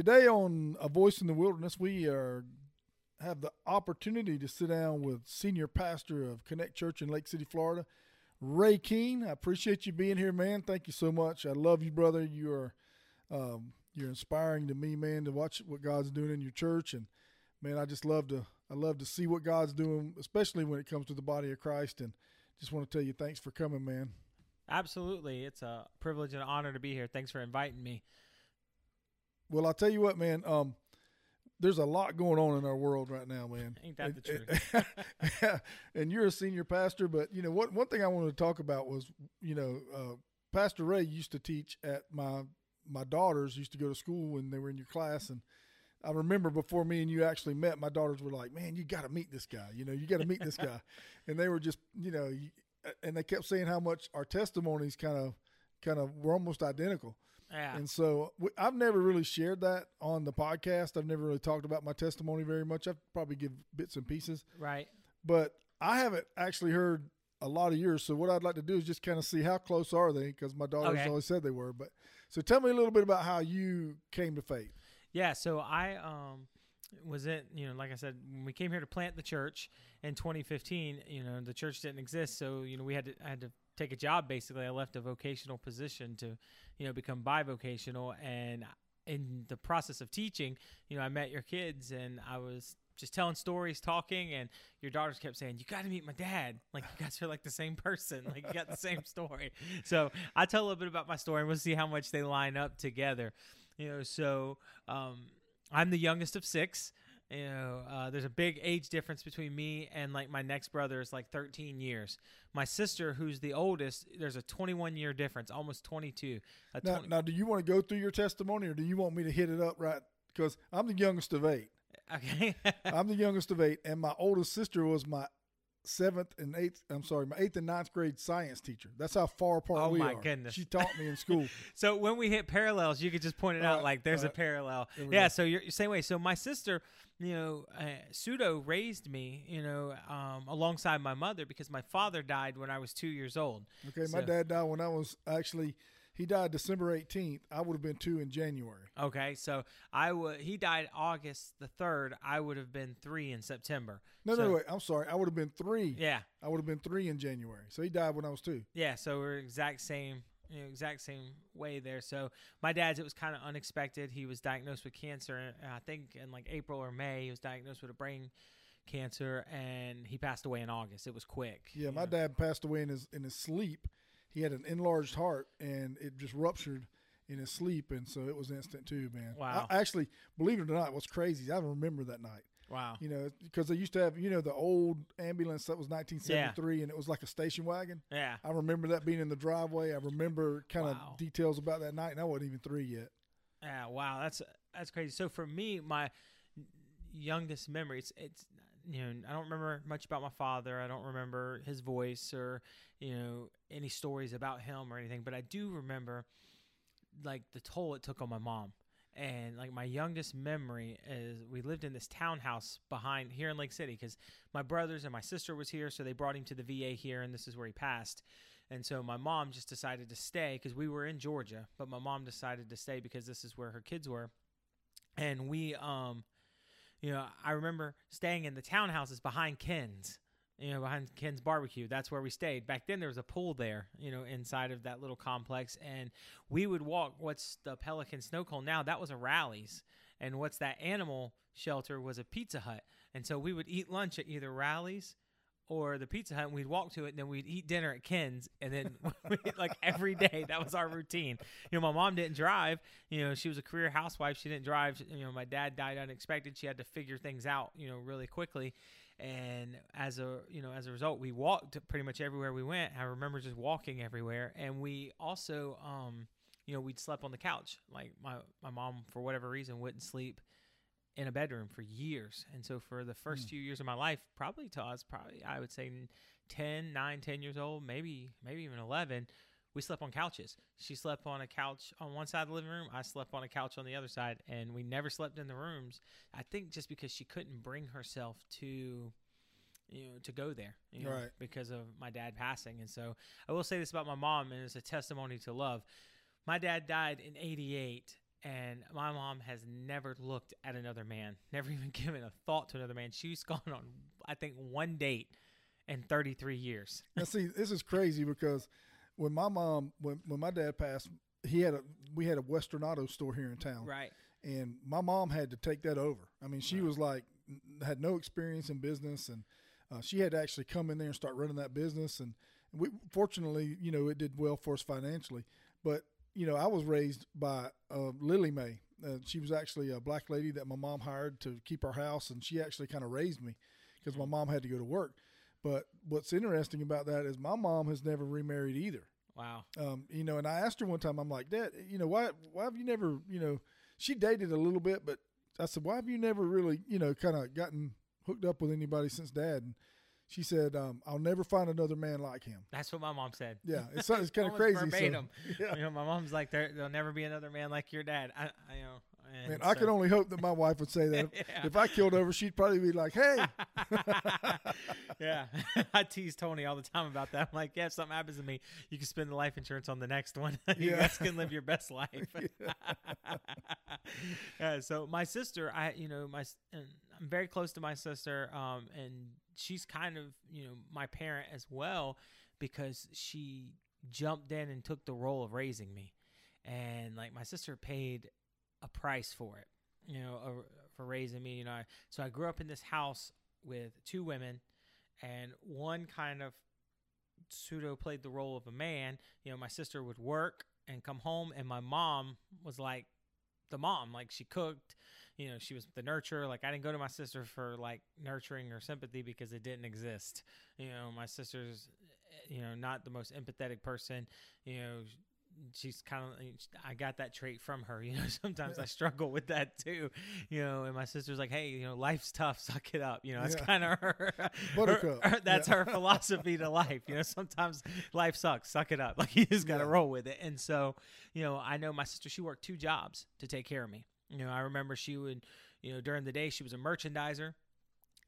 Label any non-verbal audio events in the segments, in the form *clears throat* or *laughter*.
Today on A Voice in the Wilderness, we are have the opportunity to sit down with senior pastor of Connect Church in Lake City, Florida, Ray Keen. I appreciate you being here, man. Thank you so much. I love you, brother. You are um, you're inspiring to me, man, to watch what God's doing in your church, and man, I just love to I love to see what God's doing, especially when it comes to the body of Christ. And just want to tell you, thanks for coming, man. Absolutely, it's a privilege and honor to be here. Thanks for inviting me. Well, I'll tell you what, man. Um, there's a lot going on in our world right now, man. Ain't that the truth? *laughs* and you're a senior pastor, but you know what? One thing I wanted to talk about was, you know, uh, Pastor Ray used to teach at my my daughters used to go to school when they were in your class, and I remember before me and you actually met, my daughters were like, "Man, you got to meet this guy. You know, you got to meet this guy," *laughs* and they were just, you know, and they kept saying how much our testimonies kind of, kind of were almost identical. Yeah. And so I've never really shared that on the podcast. I've never really talked about my testimony very much. I've probably give bits and pieces. Right. But I haven't actually heard a lot of yours. So what I'd like to do is just kind of see how close are they because my daughters Okay. always said they were. But so tell me a little bit about how you came to faith. Yeah, so I um was it, you know, like I said, when we came here to plant the church in 2015, you know, the church didn't exist, so you know, we had to I had to take a job basically. I left a vocational position to, you know, become bivocational and in the process of teaching, you know, I met your kids and I was just telling stories, talking, and your daughters kept saying, "You got to meet my dad. Like you guys are like the same person. Like you got the same story." So I tell a little bit about my story, and we'll see how much they line up together. You know, so um, I'm the youngest of six. You know, uh, there's a big age difference between me and like my next brother is like 13 years. My sister, who's the oldest, there's a 21 year difference, almost 22. Now, 20 now, do you want to go through your testimony or do you want me to hit it up right? Because I'm the youngest of eight. *laughs* okay. I'm the youngest of eight, and my oldest sister was my seventh and eighth. I'm sorry, my eighth and ninth grade science teacher. That's how far apart Oh, we my are. goodness. She taught me in school. *laughs* So when we hit parallels, you could just point it out Alright, like there's a alright. parallel. Yeah. go. So you're you're same way. So my sister, you know, uh, pseudo raised me, you know, um, alongside my mother because my father died when I was two years old. Okay, my dad died when I was actually he died December 18th. I would have been two in January. Okay, so I would he died August the third. I would have been three in September. No, So- no, wait. I'm sorry. I would have been three. Yeah, I would have been three in January. So he died when I was two. yeah. So we're exact same, you know, exact same way there. So my dad's it was kind of unexpected. He was diagnosed with cancer. uh, I think in like April or May, he was diagnosed with a brain cancer, and he passed away in August. It was quick. Yeah, my know. dad passed away in his in his sleep. He had an enlarged heart, and it just ruptured in his sleep, and so it was instant too, man. Wow. I, actually, believe it or not, what's crazy? I remember that night. Wow. You know, because they used to have, you know, the old ambulance that was 1973, and it was like a station wagon. Yeah. I remember that being in the driveway. I remember kind Wow. of details about that night, and I wasn't even three yet. Yeah, wow, that's that's crazy. So for me, my youngest memories, it's you know, I don't remember much about my father. I don't remember his voice or you know any stories about him or anything. But I do remember like the toll it took on my mom. And like my youngest memory is we lived in this townhouse behind here in Lake City because my brothers and my sister was here, so they brought him to the VA here, and this is where he passed. And so my mom just decided to stay because we were in Georgia, but my mom decided to stay because this is where her kids were. And we, um, you know, I remember staying in the townhouses behind Ken's, you know, behind Ken's barbecue. That's where we stayed. Back then, there was a pool there, you know, inside of that little complex. And we would walk, what's the Pelican Snow Cone now? That was a Rally's. And what's that animal shelter was a Pizza Hut. And so we would eat lunch at either Rally's or the Pizza Hut, and we'd walk to it, and then we'd eat dinner at Ken's, and then *laughs* like every day, that was our routine. You know, my mom didn't drive. You know, she was a career housewife. She didn't drive. You know, my dad died unexpected. She had to figure things out. You know, really quickly, and as a you know as a result, we walked pretty much everywhere we went. I remember just walking everywhere, and we also um you know we'd slept on the couch. Like my my mom for whatever reason wouldn't sleep in a bedroom for years. And so for the first hmm. few years of my life, probably till I was probably I would say 10, 9, 10 years old, maybe maybe even 11, we slept on couches. She slept on a couch on one side of the living room, I slept on a couch on the other side, and we never slept in the rooms. I think just because she couldn't bring herself to you know to go there you know, Right. because of my dad passing and so i will say this about my mom and it's a testimony to love my dad died in 88 and my mom has never looked at another man, *laughs* never even given a thought to another man. She's gone on, I think, one date in 33 years. *laughs* Now, see, this is crazy because when my mom, when when my dad passed, he had a we had a Western Auto store here in town, Right. and my mom had to take that over. I mean, she Right. was like had no experience in business, and uh, she had to actually come in there and start running that business. And we, fortunately, you know, it did well for us financially. But you know, I was raised by uh, Lily Mae. Uh, she was actually a black lady that my mom hired to keep our house, and she actually kind of raised me because my mom had to go to work. But what's interesting about that is my mom has never remarried either. Wow. Um, you know, and I asked her one time, I'm like, Dad, you know, why why have you never, you know, she dated a little bit, but I said, why have you never really, you know, kind of gotten hooked up with anybody since Dad? And she said, um, I'll never find another man like him. That's what my mom said. Yeah, it's it's *laughs* kind of crazy. so- verbatim. yeah. You know, my mom's like, there, there'll never be another man like your dad. I, I you know. Man, I can only hope that my wife would say that. *laughs* If, Yeah. if I killed over, she'd probably be like, "Hey, *laughs* yeah, I tease Tony all the time about that. I'm like, yeah, if something happens to me, you can spend the life insurance on the next one. you guys can live your best life. yeah. So my sister, I, you know, my, and I'm very close to my sister, um, and she's kind of, you know, my parent as well because she jumped in and took the role of raising me, and like my sister paid a price for it, you know, uh, for raising me. You know, so I grew up in this house with two women, and one kind of pseudo played the role of a man. You know, my sister would work and come home, and my mom was like the mom, like she cooked. You know, she was the nurturer. Like I didn't go to my sister for like nurturing or sympathy because it didn't exist. You know, my sister's, eh, you know, not the most empathetic person. You know, she's kind of I got that trait from her. *laughs* You know, sometimes I struggle with that too. You know, and my sister's like, "Hey, you know, life's tough. Suck it up." You know, that's Yeah. kind of *laughs* her. Buttercup. her- *laughs* that's Yeah. her philosophy to life. You know, sometimes life sucks. Suck it up. Like you just got to Yeah. roll with it. And so, you know, I know my sister. She worked two jobs to take care of me. You know, I remember she would, you know, during the day she was a merchandiser.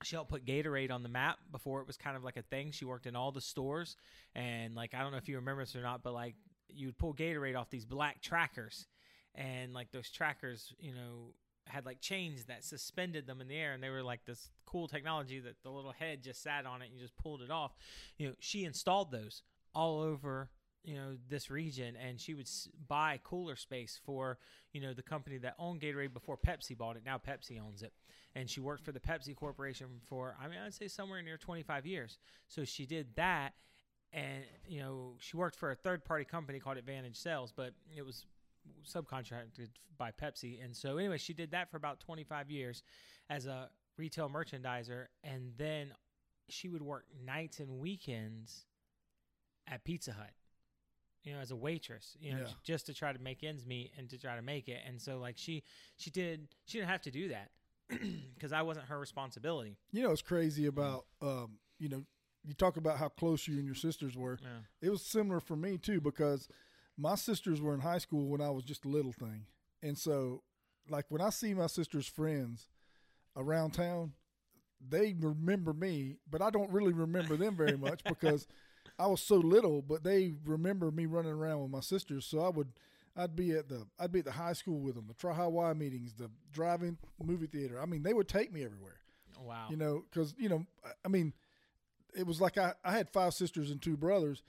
She helped put Gatorade on the map before it was kind of like a thing. She worked in all the stores, and like I don't know if you remember this or not, but like you would pull Gatorade off these black trackers, and like those trackers, you know, had like chains that suspended them in the air, and they were like this cool technology that the little head just sat on it and you just pulled it off. You know, she installed those all over you know this region and she would buy cooler space for you know the company that owned Gatorade before Pepsi bought it. Now Pepsi owns it. And she worked for the Pepsi corporation for I mean I'd say somewhere near 25 years. So she did that and you know she worked for a third party company called Advantage Sales but it was subcontracted by Pepsi. And so anyway she did that for about 25 years as a retail merchandiser and then she would work nights and weekends at Pizza Hut you know as a waitress you know Yeah. j- just to try to make ends meet and to try to make it and so like she she did she didn't have to do that *clears throat* because I wasn't her responsibility you know, it's crazy about, um, you know, you talk about how close you and your sisters were. yeah It was similar for me too because my sisters were in high school when I was just a little thing, and so like when I see my sisters' friends around town, they remember me, but I don't really remember them very much *laughs* because I was so little. But they remember me running around with my sisters, so I would. I'd be at the I'd be at the high school with them, the Tri-Hi-Y meetings, the driving movie theater. I mean, they would take me everywhere wow you know because you know I- i mean it was like I, I had five sisters and two brothers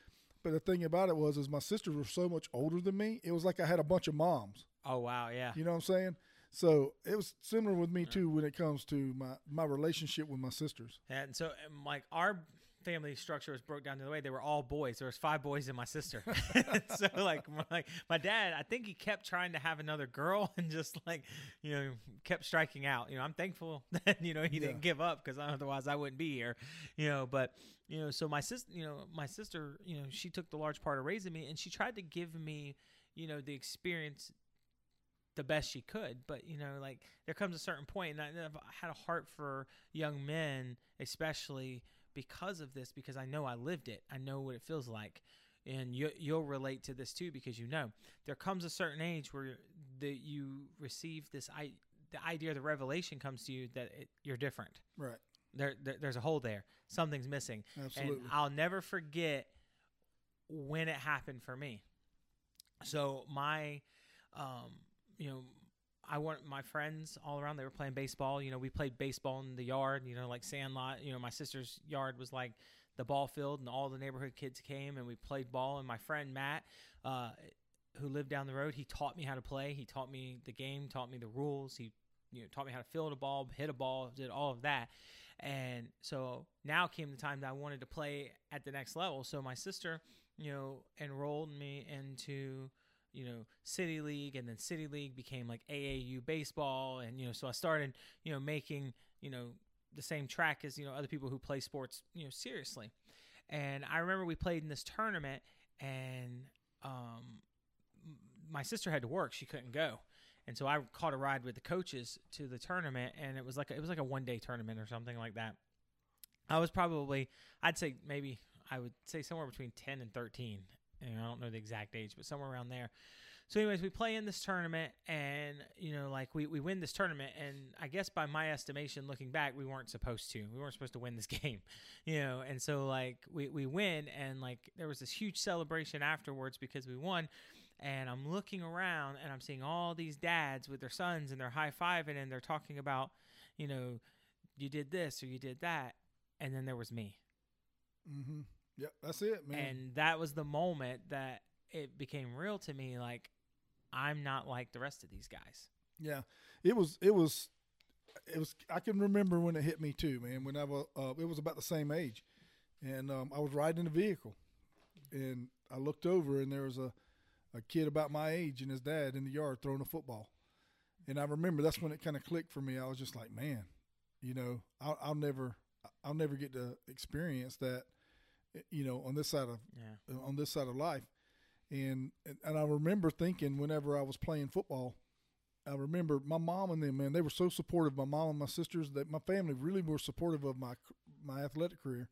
but the thing about it was is my sisters were so much older than me it was like i had a bunch of moms oh wow yeah you know what i'm saying so it was similar with me too when it comes to my my relationship with my sisters And so, um, like, our family structure was broke down to the way they were all boys. There was five boys and my sister. *laughs* *laughs* so, like, my, like my dad, I think he kept trying to have another girl *laughs* and just like, you know, kept striking out. You know, I'm thankful that you know he Yeah. didn't give up because otherwise I wouldn't be here. You know, but you know, so my sister, you know, my sister, you know, she took the large part of raising me, and she tried to give me, you know, the experience the best she could. But you know, like there comes a certain point, and I- I've had a heart for young men, especially because of this, because I know I lived it. I know what it feels like, and you, you'll relate to this too, because you know there comes a certain age where that you receive this I. The idea, the revelation comes to you that it, you're different. right There, there, there's a hole there. Something's missing. absolutely And I'll never forget when it happened for me. So my, um, you know, I want my friends all around. They were playing baseball. You know, we played baseball in the yard. You know, like sandlot. You know, my sister's yard was like the ball field, and all the neighborhood kids came and we played ball. And my friend Matt, uh, who lived down the road, he taught me how to play. He taught me the game, taught me the rules. He you know taught me how to field a ball, hit a ball, did all of that. And so now came the time that I wanted to play at the next level. So my sister, you know, enrolled me into you know city league and then city league became like AAU baseball and you know so I started you know making you know the same track as you know other people who play sports you know seriously. And I remember we played in this tournament and um my sister had to work. She couldn't go. And so I caught a ride with the coaches to the tournament and it was like a, it was like a one day tournament or something like that. I was probably I'd say maybe I would say somewhere between 10 and 13 and I don't know the exact age, but somewhere around there. So, anyways, we play in this tournament, and you know, like we, we win this tournament, and I guess by my estimation, looking back, we weren't supposed to. We weren't supposed to win this *laughs* game, you know. And so, like we we win, and like there was this huge celebration afterwards because we won. And I'm looking around, and I'm seeing all these dads with their sons, and they're high fiving, and they're talking about, you know, you did this or you did that, and then there was me. Mm-hmm. Yeah, that's it, man. And that was the moment that it became real to me. Like, I'm not like the rest of these guys. Yeah, it was. It was. It was. I can remember when it hit me too, man. When I was, uh, it was about the same age, and um, I was riding a vehicle, and I looked over, and there was a, a kid about my age and his dad in the yard throwing a football, and I remember that's when it kind of clicked for me. I was just like, man, you know, I'll, I'll never, I'll never get to experience that you know, on this side of yeah. Uh, on this side of life. And and I remember thinking whenever I was playing football, I remember my mom and them man, they were so supportive. My mom and my sisters, that my family really were supportive of my my athletic career.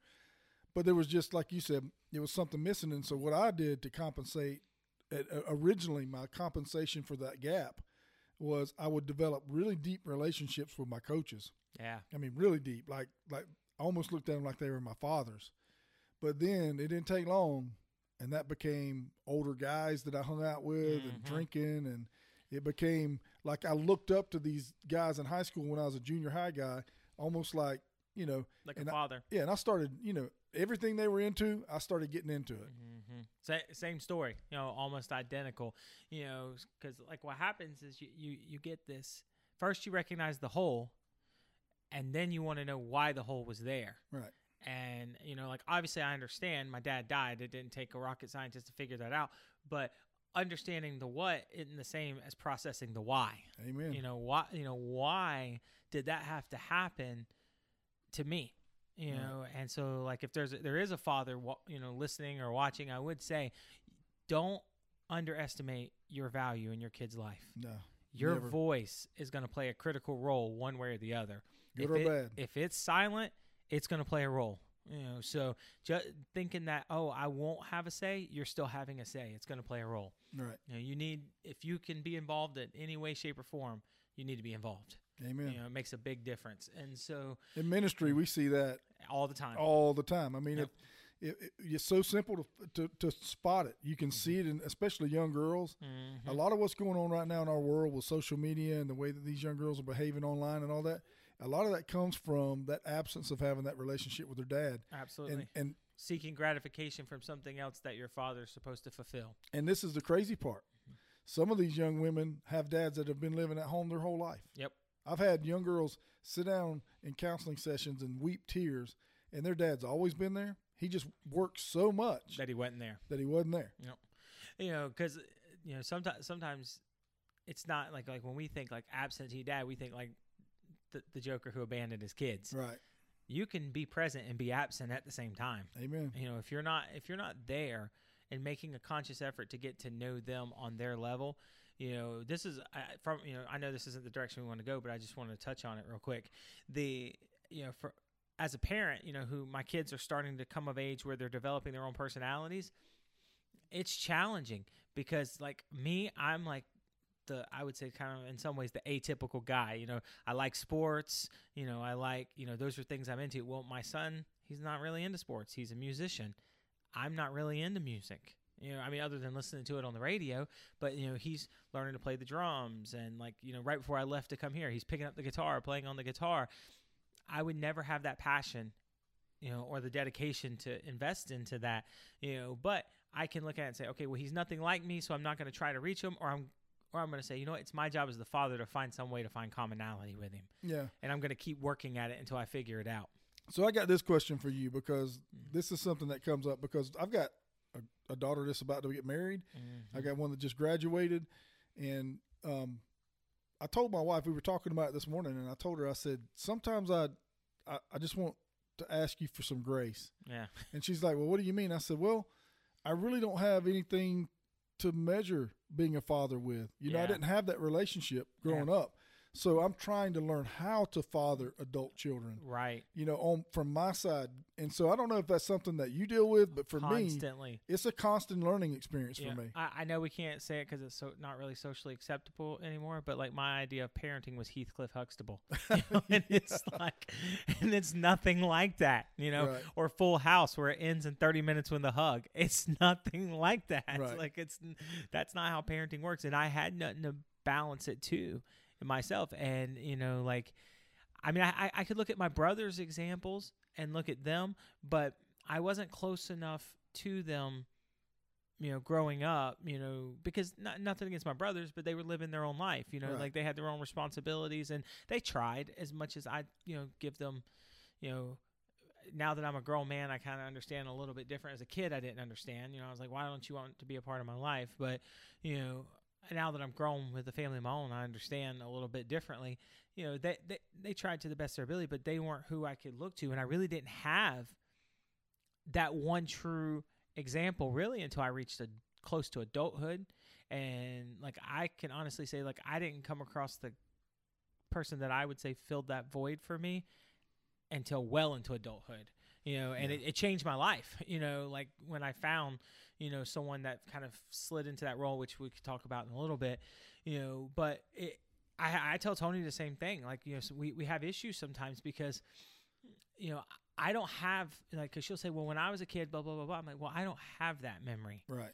But there was just like you said, it was something missing. And so what I did to compensate, uh, uh, originally my compensation for that gap was I would develop really deep relationships with my coaches. Yeah, I mean really deep, like like I almost looked at them like they were my fathers but then it didn't take long, and that became older guys that I hung out with mm-hmm. and drinking, and it became like I looked up to these guys in high school when I was a junior high guy, almost like you know, like a father. I, yeah, and I started, you know, everything they were into, I started getting into it. Mm-hmm. Sa- same story, you know, almost identical. You know, because like what happens is you, you you get this first you recognize the hole, and then you want to know why the hole was there. Right. And, you know, like obviously I understand my dad died. It didn't take a rocket scientist to figure that out. But understanding the what isn't the same as processing the why. Amen. You know, why you know, why did that have to happen to me? You right. know, and so like if there's a, there is a father, you know, listening or watching, I would say, don't underestimate your value in your kid's life. No. Your never. voice is going to play a critical role one way or the other. Good if or it, bad. If it's silent, it's going to play a role. You know, so just thinking that oh, I won't have a say, you're still having a say. It's going to play a role. Right. You know, you need if you can be involved in any way, shape, or form, you need to be involved. Amen. You know, it makes a big difference. And so in ministry, we see that all the time. All the time. I mean, yep. it, it, it, it's so simple to, to, to spot it. You can mm-hmm. see it in especially young girls. Mm-hmm. A lot of what's going on right now in our world with social media and the way that these young girls are behaving online and all that a lot of that comes from that absence of having that relationship with their dad. Absolutely. And, and seeking gratification from something else that your father's supposed to fulfill. And this is the crazy part. Some of these young women have dads that have been living at home their whole life. Yep. I've had young girls sit down in counseling sessions and weep tears, and their dad's always been there. He just worked so much that he wasn't there. That he wasn't there. Yep. You know, because you know sometimes sometimes it's not like like when we think like absentee dad, we think like the, the Joker who abandoned his kids. Right. You can be present and be absent at the same time. Amen. You know, if you're not if you're not there and making a conscious effort to get to know them on their level, you know, this is I, from you know I know this isn't the direction we want to go, but I just wanted to touch on it real quick. The you know for as a parent, you know, who my kids are starting to come of age where they're developing their own personalities, it's challenging because like me, I'm like the I would say kind of in some ways the atypical guy. You know, I like sports. You know, I like you know those are things I'm into. Well, my son, he's not really into sports. He's a musician. I'm not really into music. You know, I mean, other than listening to it on the radio, but you know, he's learning to play the drums, and like you know, right before I left to come here, he's picking up the guitar, playing on the guitar. I would never have that passion, you know, or the dedication to invest into that, you know. But I can look at it and say, okay, well, he's nothing like me, so I'm not going to try to reach him, or I'm, or I'm going to say, you know, what, it's my job as the father to find some way to find commonality with him, Yeah. and I'm going to keep working at it until I figure it out. So I got this question for you because this is something that comes up because I've got a, a daughter that's about to get married. I got one that just graduated, and um, I told my wife we were talking about it this morning, and I told her I said sometimes I, I I just want to ask you for some grace, Yeah, and she's like, well, what do you mean? I said, well, I really don't have anything to measure being a father with. You know, I didn't have that relationship growing up, so I'm trying to learn how to father adult children right. you know, on from my side. And so I don't know if that's something that you deal with, but for me, Constantly. it's a constant learning experience Yeah, for me. I, I know we can't say it because it's so not really socially acceptable anymore. But like my idea of parenting was Heathcliff Huxtable, *laughs* you know, *laughs* and it's like, and it's nothing like that, you know, Right. or Full House where it ends in thirty minutes with a hug. It's *laughs* nothing like that. Right. Like it's that's not how parenting works. And I had nothing to balance it too myself, and you know, like, I mean, I I- could look at my brother's examples and look at them, but I wasn't close enough to them you know, growing up, you know, because not, nothing against my brothers, but they were living their own life, you know, Right. like they had their own responsibilities and they tried as much as I, you know, give them, you know, now that I'm a grown man, I kind of understand a little bit different. As a kid, I didn't understand, you know, I was like, why don't you want to be a part of my life? But, you know, now that I'm grown with a family of my own, I understand a little bit differently. You know, they, they, they tried to the best of their ability, but they weren't who I could look to. And I really didn't have that one true example really until I reached a close to adulthood and like I can honestly say like I didn't come across the person that I would say filled that void for me until well into adulthood you know and Yeah. it, it changed my life you know like when I found you know someone that kind of slid into that role which we could talk about in a little bit you know but it I, I tell Tony the same thing like you know so we, we have issues sometimes because you know I don't have like because she'll say well when I was a kid blah blah blah blah I'm like well I don't have that memory Right.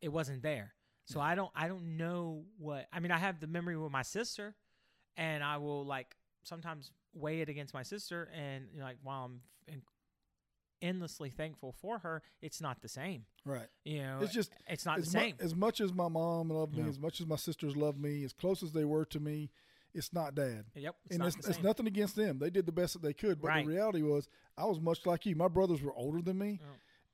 it wasn't there. So. I don't I don't know what I mean I have the memory with my sister and I will like sometimes weigh it against my sister and you know, like while I'm endlessly thankful for her it's not the same. Right. You know It's just it's not the as, mu- same. as much as my mom loved me, No. as much as my sisters loved me, as close as they were to me, it's not dad. yep. It's and not it's, the it's nothing against them. They did the best that they could. But Right. the reality was, I was much like you. My brothers were older than me. Oh.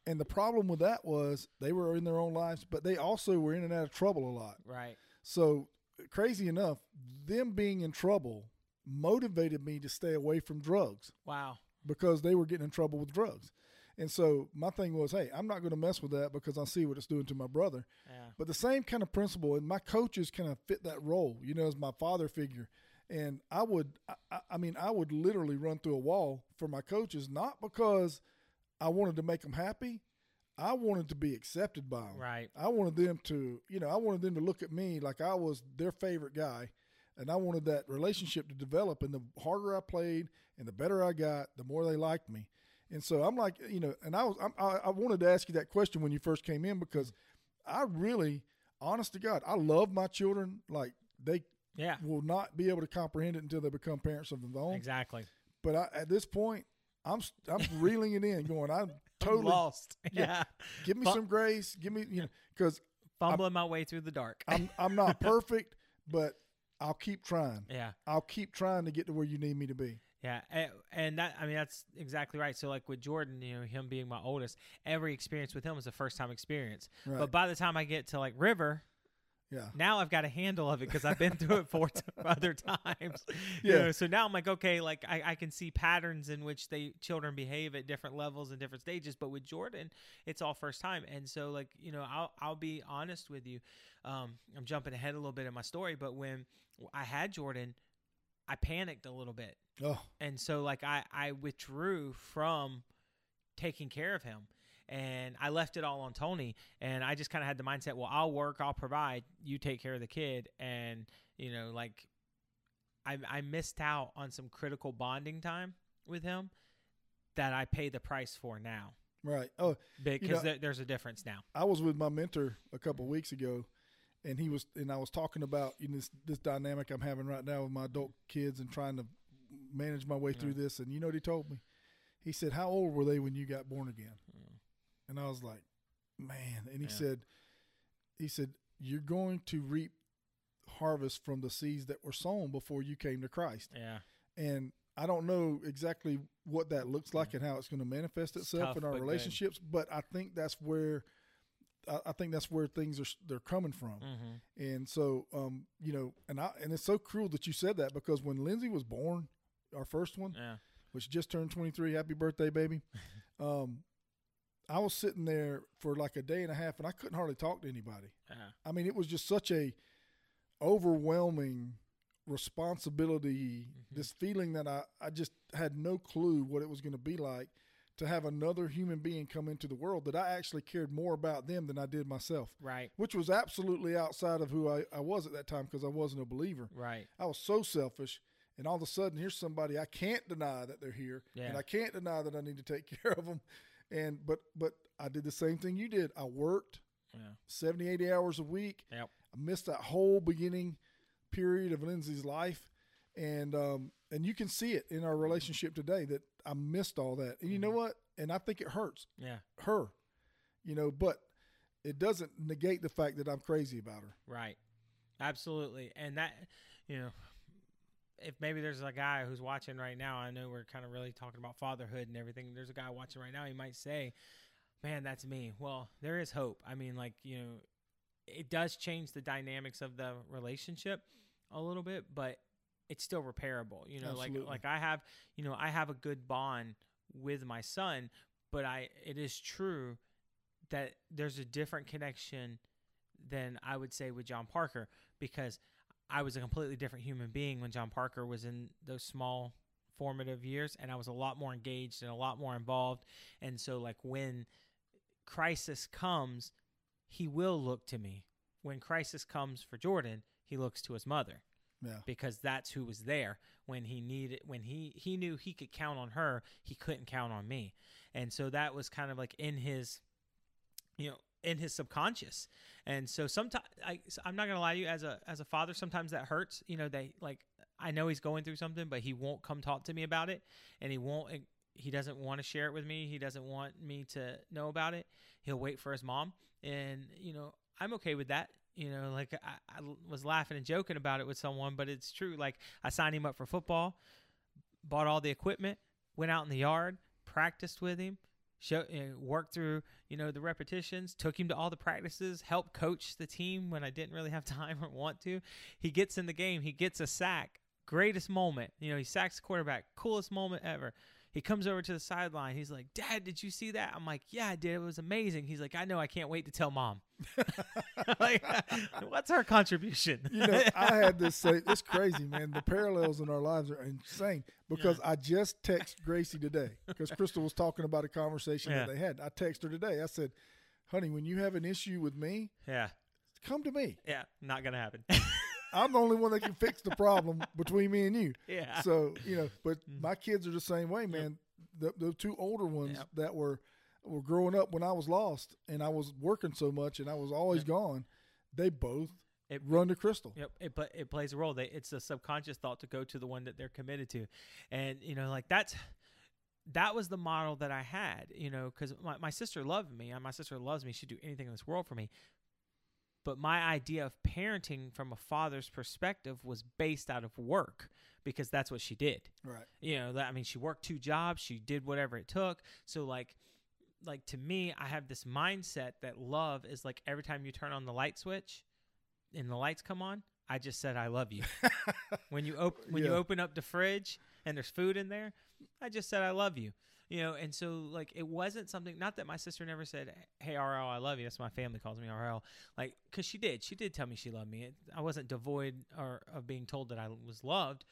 And the problem with that was they were in their own lives, but they also were in and out of trouble a lot. right. So crazy enough, them being in trouble motivated me to stay away from drugs Wow. Because they were getting in trouble with drugs. And so my thing was, hey, I'm not going to mess with that because I see what it's doing to my brother. Yeah. But the same kind of principle, and my coaches kind of fit that role, you know, as my father figure. And I would, I- I, I mean, I would literally run through a wall for my coaches, not because I wanted to make them happy. I wanted to be accepted by them. Right. I wanted them to, you know, I wanted them to look at me like I was their favorite guy. And I wanted that relationship to develop. And the harder I played and the better I got, the more they liked me. And so I'm like, you know, and I was, I'm, I, I wanted to ask you that question when you first came in because I really, honest to God, I love my children. Like they Yeah. will not be able to comprehend it until they become parents of their own. Exactly. But I, at this point, I'm, I'm reeling it in, going, I'm *laughs* I'm totally lost. *laughs* Yeah. Yeah. give me some grace, give me, you know, because Fumbling my way through the dark. I'm I'm not *laughs* perfect, but I'll keep trying. yeah. I'll keep trying to get to where you need me to be. Yeah, and that I mean that's exactly right. So like with Jordan, you know, him being my oldest, every experience with him was a first time experience. Right. But by the time I get to like River, yeah. now I've got a handle of it because I've been through it four *laughs* other times. *laughs* You Yeah. know, so now I'm like, okay, like I, I can see patterns in which they children behave at different levels and different stages. But with Jordan, it's all first time. And so like, you know, I'll I'll be honest with you. Um, I'm jumping ahead a little bit in my story, but when I had Jordan, I panicked a little bit Oh, and so like I I withdrew from taking care of him and I left it all on Tony and I just kind of had the mindset well I'll work I'll provide you take care of the kid and you know like I I missed out on some critical bonding time with him that I pay the price for now Right. Oh, because know- there, there's a difference now. I was with my mentor a couple of weeks ago, and he was, and I was talking about you know, this this dynamic I'm having right now with my adult kids and trying to manage my way through this. And you know what he told me? He said, "How old were they when you got born again?" And I was like, "Man!" And he Yeah. said, "He said you're going to reap harvest from the seeds that were sown before you came to Christ." Yeah. and I don't know exactly what that looks like and how it's going to manifest itself tough, in our but good. relationships. But I think that's where I, I think that's where things are they're coming from. Mm-hmm. And so, um, you know, and I and it's so cruel that you said that because when Lindsay was born, our first one, Yeah. which just turned 23, happy birthday, baby. *laughs* um, I was sitting there for like a day and a half, and I couldn't hardly talk to anybody. Yeah. I mean, it was just such a overwhelming responsibility. Mm-hmm. This feeling that I, I just had no clue what it was going to be like to have another human being come into the world that I actually cared more about them than I did myself, Right. which was absolutely outside of who I, I was at that time because I wasn't a believer. Right. I was so selfish. And all of a sudden, here's somebody I can't deny that they're here, and I can't deny that I need to take *laughs* care of them. And but but I did the same thing you did. I worked Yeah. 70, 80 hours a week. Yep. I missed that whole beginning period of Lindsay's life, and um, and you can see it in our relationship today that I missed all that. And you know what? And I think it hurts Yeah. her, you know, but it doesn't negate the fact that I'm crazy about her. Right. Absolutely. And that, you know, if maybe there's a guy who's watching right now, I know we're kind of really talking about fatherhood and everything. There's a guy watching right now, he might say, man, that's me. Well, there is hope. I mean, like, you know, it does change the dynamics of the relationship a little bit, but it's still repairable. You know, Absolutely. like like I have, you know, I have a good bond with my son, but I it is true that there's a different connection than I would say with John Parker because I was a completely different human being when John Parker was in those small formative years and I was a lot more engaged and a lot more involved. And so like when crisis comes he will look to me. When crisis comes for Jordan he looks to his mother Yeah. because that's who was there. When he needed when he he knew he could count on her he couldn't count on me. And so that was kind of like in his you know in his subconscious. And so sometimes I, i'm not gonna lie to you as a as a father sometimes that hurts you know they like i know he's going through something but he won't come talk to me about it and he won't he doesn't want to share it with me. He doesn't want me to know about it. He'll wait for his mom and you know i'm okay with that you know like I, I was laughing and joking about it with someone but it's true like i signed him up for football bought all the equipment went out in the yard practiced with him show, uh, you worked through you know the repetitions took him to all the practices helped coach the team when i didn't really have *laughs* time or want to. He gets in the game he gets a sack greatest moment you know he sacks the quarterback coolest moment ever he comes over to the sideline. He's like dad did you see that? I'm like yeah i did. It was amazing. He's like i know. I can't wait to tell mom. *laughs* *laughs* Like *laughs* what's our contribution? You know, I had this say it's crazy, man. The parallels in our lives are insane because I just text Gracie today because Crystal was talking about a conversation that they had. I texted her today. I said, "Honey, when you have an issue with me, yeah. come to me. yeah not gonna happen I'm the only one that can fix the problem *laughs* between me and you." yeah So you know, but mm. my kids are the same way, man. The the two older ones Yep. that were were growing up when I was lost and I was working so much and I was always gone. They both It- run to Crystal. Yep, it but it plays a role. They it's a subconscious thought to go to the one that they're committed to, and you know like that's that was the model that I had. You know, because my my sister loved me, and my sister loves me. She'd do anything in this world for me. But my idea of parenting from a father's perspective was based out of work because that's what she did. Right. you know that i mean she worked two jobs she did whatever it took. So like like to me i have this mindset that love is like every time you turn on the light switch and the lights come on i just said i love you. *laughs* When you open when you open up the fridge and there's food in there i just said i love you you know and so like it wasn't something not that my sister never said hey rl i love you. That's what my family calls me rl like because she did. She did tell me she loved me. It, i wasn't devoid or of being told that i was loved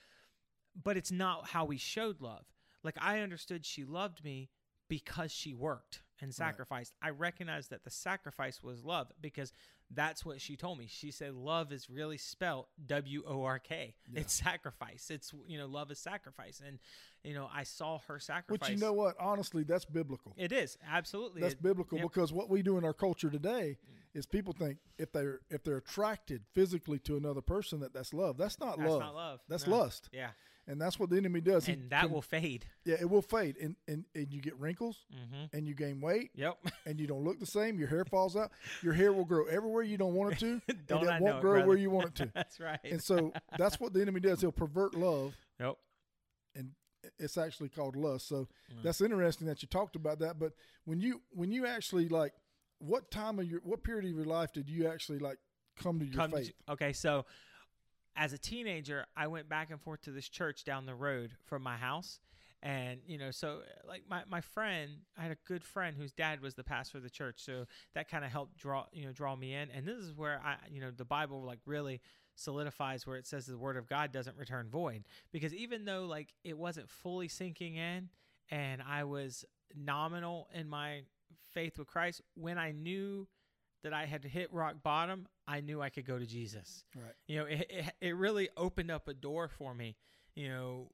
but it's not how we showed love. Like i understood she loved me because she worked and sacrificed. I recognized that the sacrifice was love because that's what she told me. She said love is really spelt W O R K. Yeah. It's sacrifice. It's you know love is sacrifice, and you know I saw her sacrifice. Which you know what? Honestly, that's biblical. it is absolutely That's It- biblical yep. because what we do in our culture today mm. is people think if they're if they're attracted physically to another person that that's love. That's not That's love. not love. That's No. lust, Yeah, and that's what the enemy does. He and that can- will fade. yeah, it will fade, and and, and you get wrinkles, Mm-hmm. and you gain weight, Yep. *laughs* and you don't look the same. Your hair falls out. Your hair will grow everywhere you don't want it to, *laughs* Don't and it I won't know it, grow where you want it to. *laughs* That's right. And so that's what the enemy does. He'll pervert love, Yep. and it's actually called lust. So Mm. that's interesting that you talked about that. But when you when you actually like, what time of your what period of your life did you actually like come to your Come to- faith? okay, so as a teenager, I went back and forth to this church down the road from my house. And, you know, so like my, my friend, I had a good friend whose dad was the pastor of the church. So that kind of helped draw, you know, draw me in. And this is where I, you know, the Bible like really solidifies where it says the word of God doesn't return void. Because even though like it wasn't fully sinking in and I was nominal in my faith with Christ, when I knew that I had hit rock bottom, I knew I could go to Jesus. Right. You know, it, it, it really opened up a door for me, you know,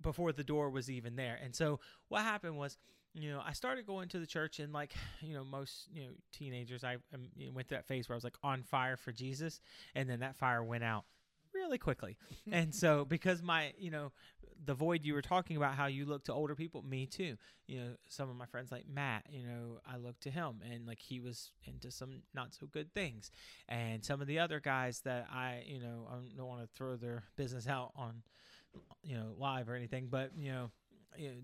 before the door was even there. And so what happened was, you know, I started going to the church and like, *sighs* you know, most, you know, teenagers, I um, went through that phase where I was like on fire for Jesus. And then that fire went out really quickly. *laughs* and so because my, you know, the void you were talking about how you look to older people. Me too. You know some of my friends like matt you know i looked to him and like he was into some not so good things. And some of the other guys that i you know i don't want to throw their business out on you know live or anything but you know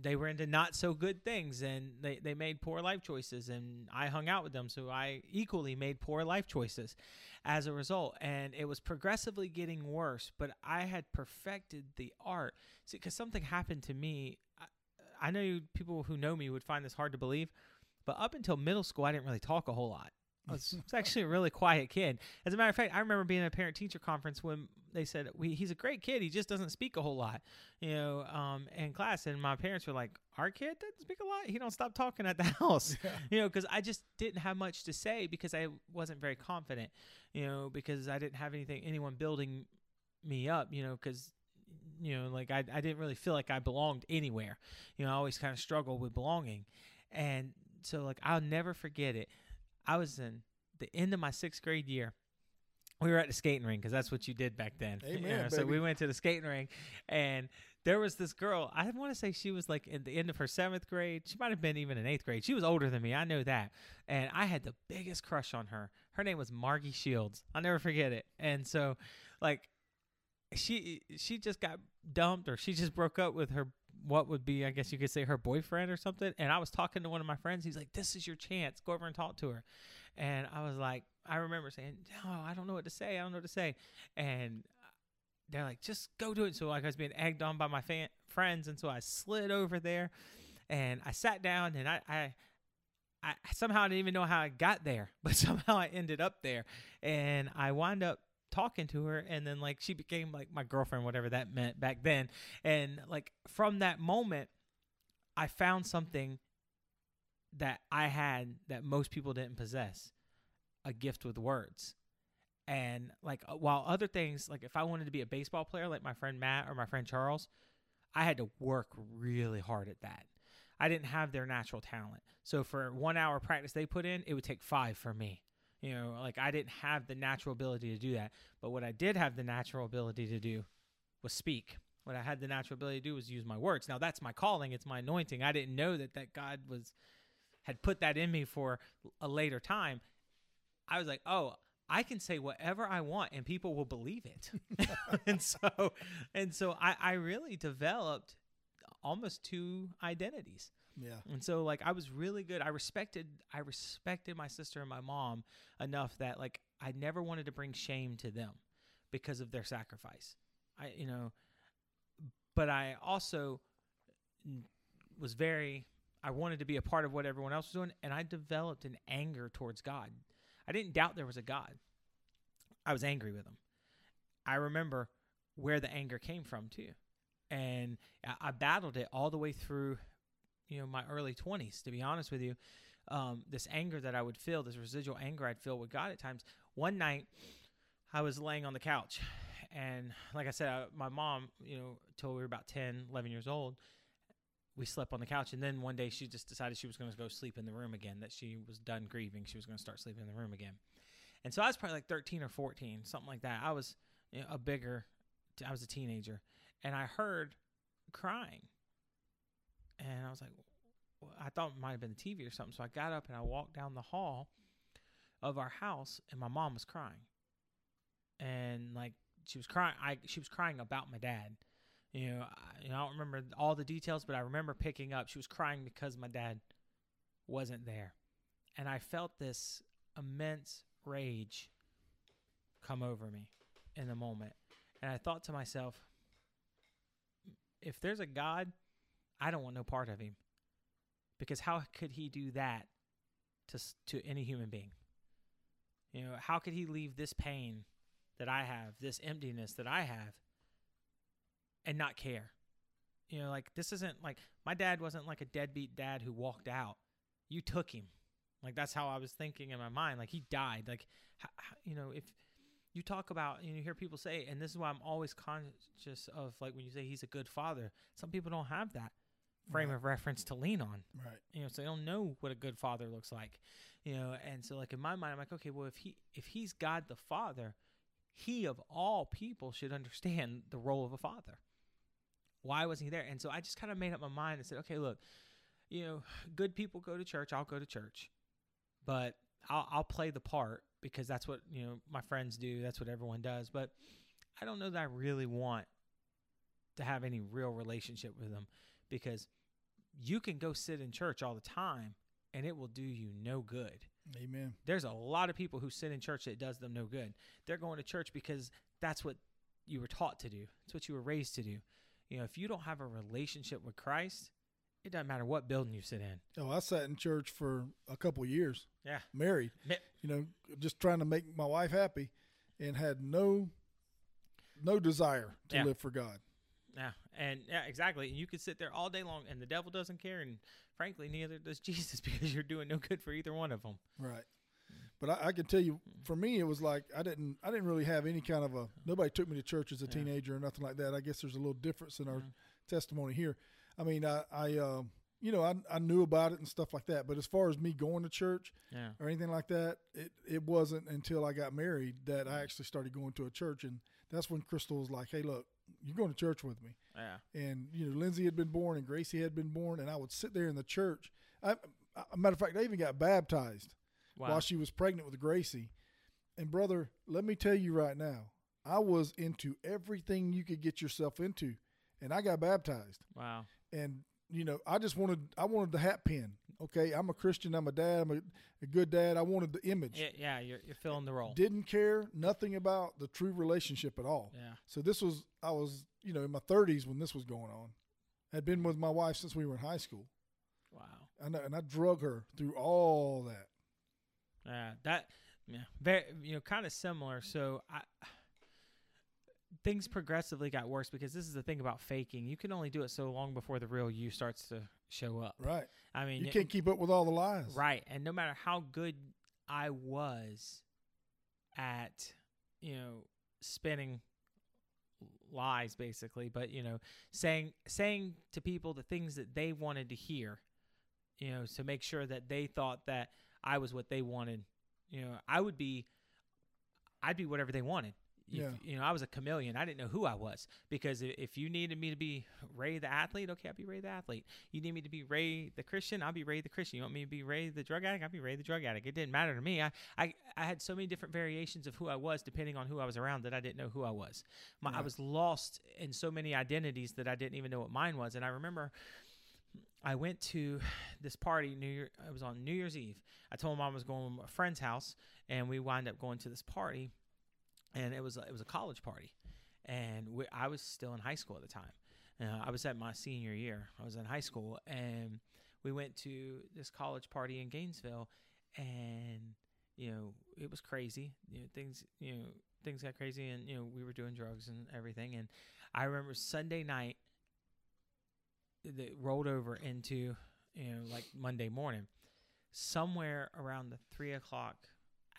they were into not so good things and they, they made poor life choices and i hung out with them so i equally made poor life choices as a result and it was progressively getting worse but i had perfected the art. Because something happened to me I, I know people who know me would find this hard to believe but up until middle school i didn't really talk a whole lot I was, actually a really quiet kid. As a matter of fact, I remember being at a parent teacher conference when they said we, he's a great kid. He just doesn't speak a whole lot, you know, um, in class. And my parents were like, "Our kid doesn't speak a lot. He don't stop talking at the *laughs* house, you know, because I just didn't have much to say because I wasn't very confident, you know, because I didn't have anything anyone building me up, you know, because you know, like I I didn't really feel like I belonged anywhere. You know, I always kind of struggled with belonging, and so like I'll never forget it. I was in the end of my sixth grade year. We were at the skating rink because that's what you did back then. you know, So we went to the skating rink, and there was this girl. I want to say she was like in the end of her seventh grade. She might have been even in eighth grade. She was older than me. I know that. And I had the biggest crush on her. Her name was Margie Shields. I'll never forget it. And so, like, she she just got dumped or she just broke up with her what would be I guess you could say her boyfriend or something and I was talking to one of my friends he's like this is your chance go over and talk to her. And I was like I remember saying no I don't know what to say I don't know what to say. And they're like just go do it. So like I was being egged on by my fan- friends and so I slid over there and I sat down and I, I I somehow I didn't even know how I got there, *laughs* but somehow I ended up there, and I wound up talking to her, and then like she became like my girlfriend, whatever that meant back then, and like from that moment, I found something that I had that most people didn't possess, a gift with words. And like uh, while other things, like if I wanted to be a baseball player, like my friend Matt or my friend Charles, I had to work really hard at that. I didn't have their natural talent. So for one hour practice they put in, it would take five for me. You know, like I didn't have the natural ability to do that. But what I did have the natural ability to do was speak. What I had the natural ability to do was use my words. Now that's my calling. It's my anointing. I didn't know that that God was had put that in me for a later time. I was like, oh, I can say whatever I want and people will believe it. *laughs* and so and so I, I really developed almost two identities. Yeah. And so like I was really good. I respected I respected my sister and my mom enough that like I never wanted to bring shame to them because of their sacrifice. I you know but I also was very I wanted to be a part of what everyone else was doing and I developed an anger towards God. I didn't doubt there was a God. I was angry with him. I remember where the anger came from too. And I, battled it all the way through you know my early 20s to be honest with you um, this anger that i would feel this residual anger i'd feel with god at times one night I was laying on the couch, and like I said, I, my mom, you know, till we were about 10, 11 years old, we slept on the couch. And then one day she just decided she was going to go sleep in the room again, that she was done grieving. She was going to start sleeping in the room again. And so I was probably like 13 or 14, something like that. I was you know, a bigger, I was a teenager, and I heard crying. And I was like, well, I thought it might have been the TV or something. So I got up and I walked down the hall of our house, and my mom was crying. And like she was crying, I she was crying about my dad. You know, I, you know, I don't remember all the details, but I remember picking up. She was crying because my dad wasn't there, and I felt this immense rage come over me in the moment. And I thought to myself, if there's a God, I don't want no part of him. Because how could he do that to to any human being? You know, how could he leave this pain that I have, this emptiness that I have and not care? You know, like this isn't like my dad wasn't like a deadbeat dad who walked out. You took him. Like that's how I was thinking in my mind. Like he died. Like you know, if you talk about know, you hear people say, and this is why I'm always conscious of like when you say he's a good father. Some people don't have that frame Right. of reference to lean on. Right. You know, so they don't know what a good father looks like. You know, and so like in my mind, I'm like, okay, well if he if he's God the Father, he of all people should understand the role of a father. Why wasn't he there? And so I just kind of made up my mind and said, okay, look, you know, good people go to church. I'll go to church, but I'll, I'll play the part because that's what you know my friends do. That's what everyone does. But I don't know that I really want to have any real relationship with them because you can go sit in church all the time and it will do you no good Amen. there's a lot of people who sit in church that does them no good. They're going to church because that's what you were taught to do. It's what you were raised to do. You know, if you don't have a relationship with Christ, it doesn't matter what building you sit in. Oh, I sat in church for a couple of years, Yeah. married. You know, just trying to make my wife happy, and had no, no desire to Yeah. live for God. Yeah. And yeah, exactly. And you could sit there all day long and the devil doesn't care. And frankly, neither does *laughs* Jesus because you're doing no good for either one of them. Right. But I, I can tell you, for me, it was like I didn't, I didn't really have any kind of a. Nobody took me to church as a Yeah. teenager or nothing like that. I guess there's a little difference in our Mhm. testimony here. I mean, I, I, um, you know, I, I knew about it and stuff like that. But as far as me going to church Yeah. or anything like that, it, it wasn't until I got married that I actually started going to a church, and that's when Crystal was like, "Hey, look, you're going to church with me." Yeah. and you know Lindsay had been born and Gracie had been born, and I would sit there in the church. I, a matter of fact, I even got baptized Wow. while she was pregnant with Gracie. And brother, let me tell you right now, I was into everything you could get yourself into, and I got baptized. wow. And you know, I just wanted, I wanted the hat pin. Okay, I'm a Christian. I'm a dad. I'm a, a good dad. I wanted the image. Yeah. Yeah. You're, you're filling the role. Didn't care nothing about the true relationship at all. Yeah. So this was I was you know in my 30s when this was going on. Had been with my wife since we were in high school. Wow. I know, and I drug her through all that. Yeah, that yeah, very you know, kind of similar. So I things progressively got worse because this is the thing about faking. You can only do it so long before the real you starts to show up. Right. I mean, You can't keep up with all the lies. right, and no matter how good I was at, you know, spinning lies basically, but you know, saying saying to people the things that they wanted to hear, you know, to make sure that they thought that I was what they wanted. You know, I would be I'd be whatever they wanted. If, Yeah. You know, I was a chameleon. I didn't know who I was because if you needed me to be Ray the athlete, okay, I'll be Ray the athlete. You need me to be Ray the Christian, I'll be Ray the Christian. You want me to be Ray the drug addict, I'll be Ray the drug addict. It didn't matter to me. I, I, I had so many different variations of who I was depending on who I was around that I didn't know who I was. My, I was lost in so many identities that I didn't even know what mine was. And I remember I went to this party New Year. It was on New Year's Eve. I told mom I was going to a friend's house, and we wound up going to this party, and it was it was a college party, and we, I was still in high school at the time. Uh, I was at my senior year. I was in high school, and we went to this college party in Gainesville, and you know it was crazy. You know things you know things got crazy, and you know we were doing drugs and everything. And I remember Sunday night that rolled over into you know like Monday morning, somewhere around the three o'clock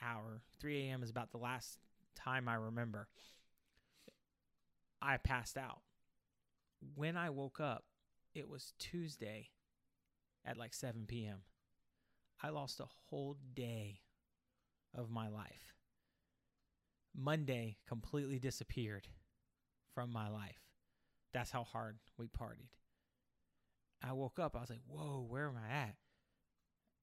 hour. 3 a.m. is about the last time I remember. I passed out. When I woke up, it was Tuesday at like 7 p.m. I lost a whole day of my life. Monday completely disappeared from my life. That's how hard we partied. I woke up. I was like, "Whoa, where am I at?"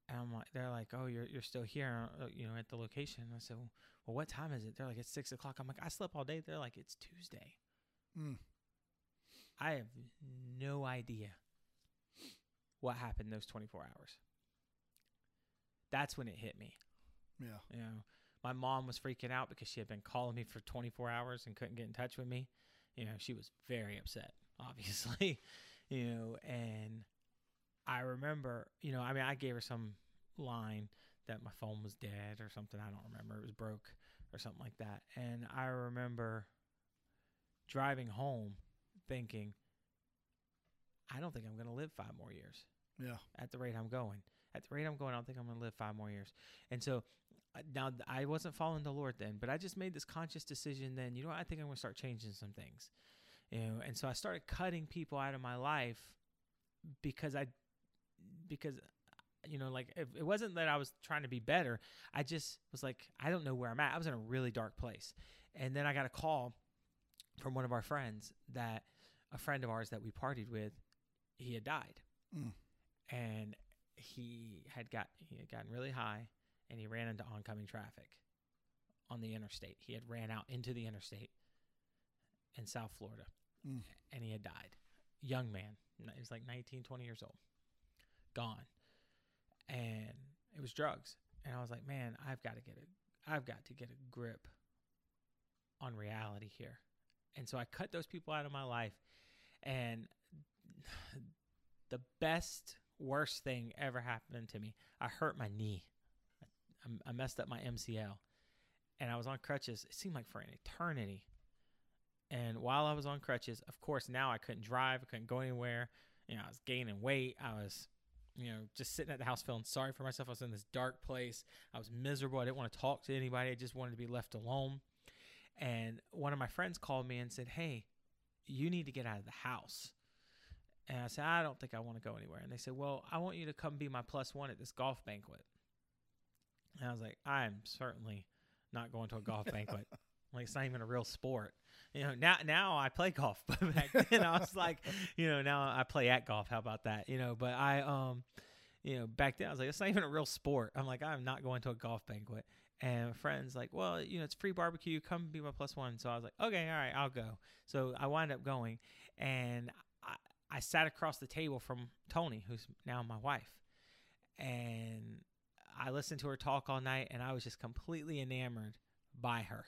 And I'm like, they're like, "Oh, you're you're still here, uh, you know, at the location." I said, "Well, what time is it?" They're like, "It's six o'clock." I'm like, "I slept all day." They're like, "It's Tuesday." Mm. I have no idea what happened those 24 hours. That's when it hit me. Yeah. You know, my mom was freaking out because she had been calling me for 24 hours and couldn't get in touch with me. You know, she was very upset, obviously. *laughs* you know, and I remember, you know, I mean, I gave her some line that my phone was dead or something. I don't remember. It was broke or something like that. And I remember driving home thinking, I don't think I'm going to live five more years Yeah. at the rate I'm going. At the rate I'm going, I don't think I'm going to live five more years. And so uh, now I wasn't following the Lord then, but I just made this conscious decision then, you know what? I think I'm going to start changing some things. You know, and so I started cutting people out of my life because I because you know, like it, it wasn't that I was trying to be better. I just was like, I don't know where I'm at. I was in a really dark place. And then I got a call from one of our friends that a friend of ours that we partied with, he had died. Mm. And he had got he had gotten really high and he ran into oncoming traffic on the interstate. He had ran out into the interstate in South Florida Mm. and he had died. Young man. He was like 19, 20 years old. Gone. And it was drugs. And I was like, man, I've got to get a I've got to get a grip on reality here. And so I cut those people out of my life and *sighs* the best worst thing ever happened to me. I hurt my knee. I, I messed up my MCL. And I was on crutches. It seemed like for an eternity. And while I was on crutches, of course, now I couldn't drive. I couldn't go anywhere. You know, I was gaining weight. I was, you know, just sitting at the house feeling sorry for myself. I was in this dark place. I was miserable. I didn't want to talk to anybody. I just wanted to be left alone. And one of my friends called me and said, Hey, you need to get out of the house. And I said, I don't think I want to go anywhere. And they said, Well, I want you to come be my plus one at this golf banquet. And I was like, I'm certainly not going to a golf *laughs* banquet. Like it's not even a real sport. You know, now now I play golf, *laughs* but back then I was like, *laughs* you know, now I play at golf. How about that? You know, but I um, you know, back then I was like, it's not even a real sport. I'm like, I'm not going to a golf banquet. And my friends like, well, you know, it's free barbecue. Come be my plus one. So I was like, okay, all right, I'll go. So I wind up going, and I, I sat across the table from Tony, who's now my wife, and I listened to her talk all night, and I was just completely enamored by her.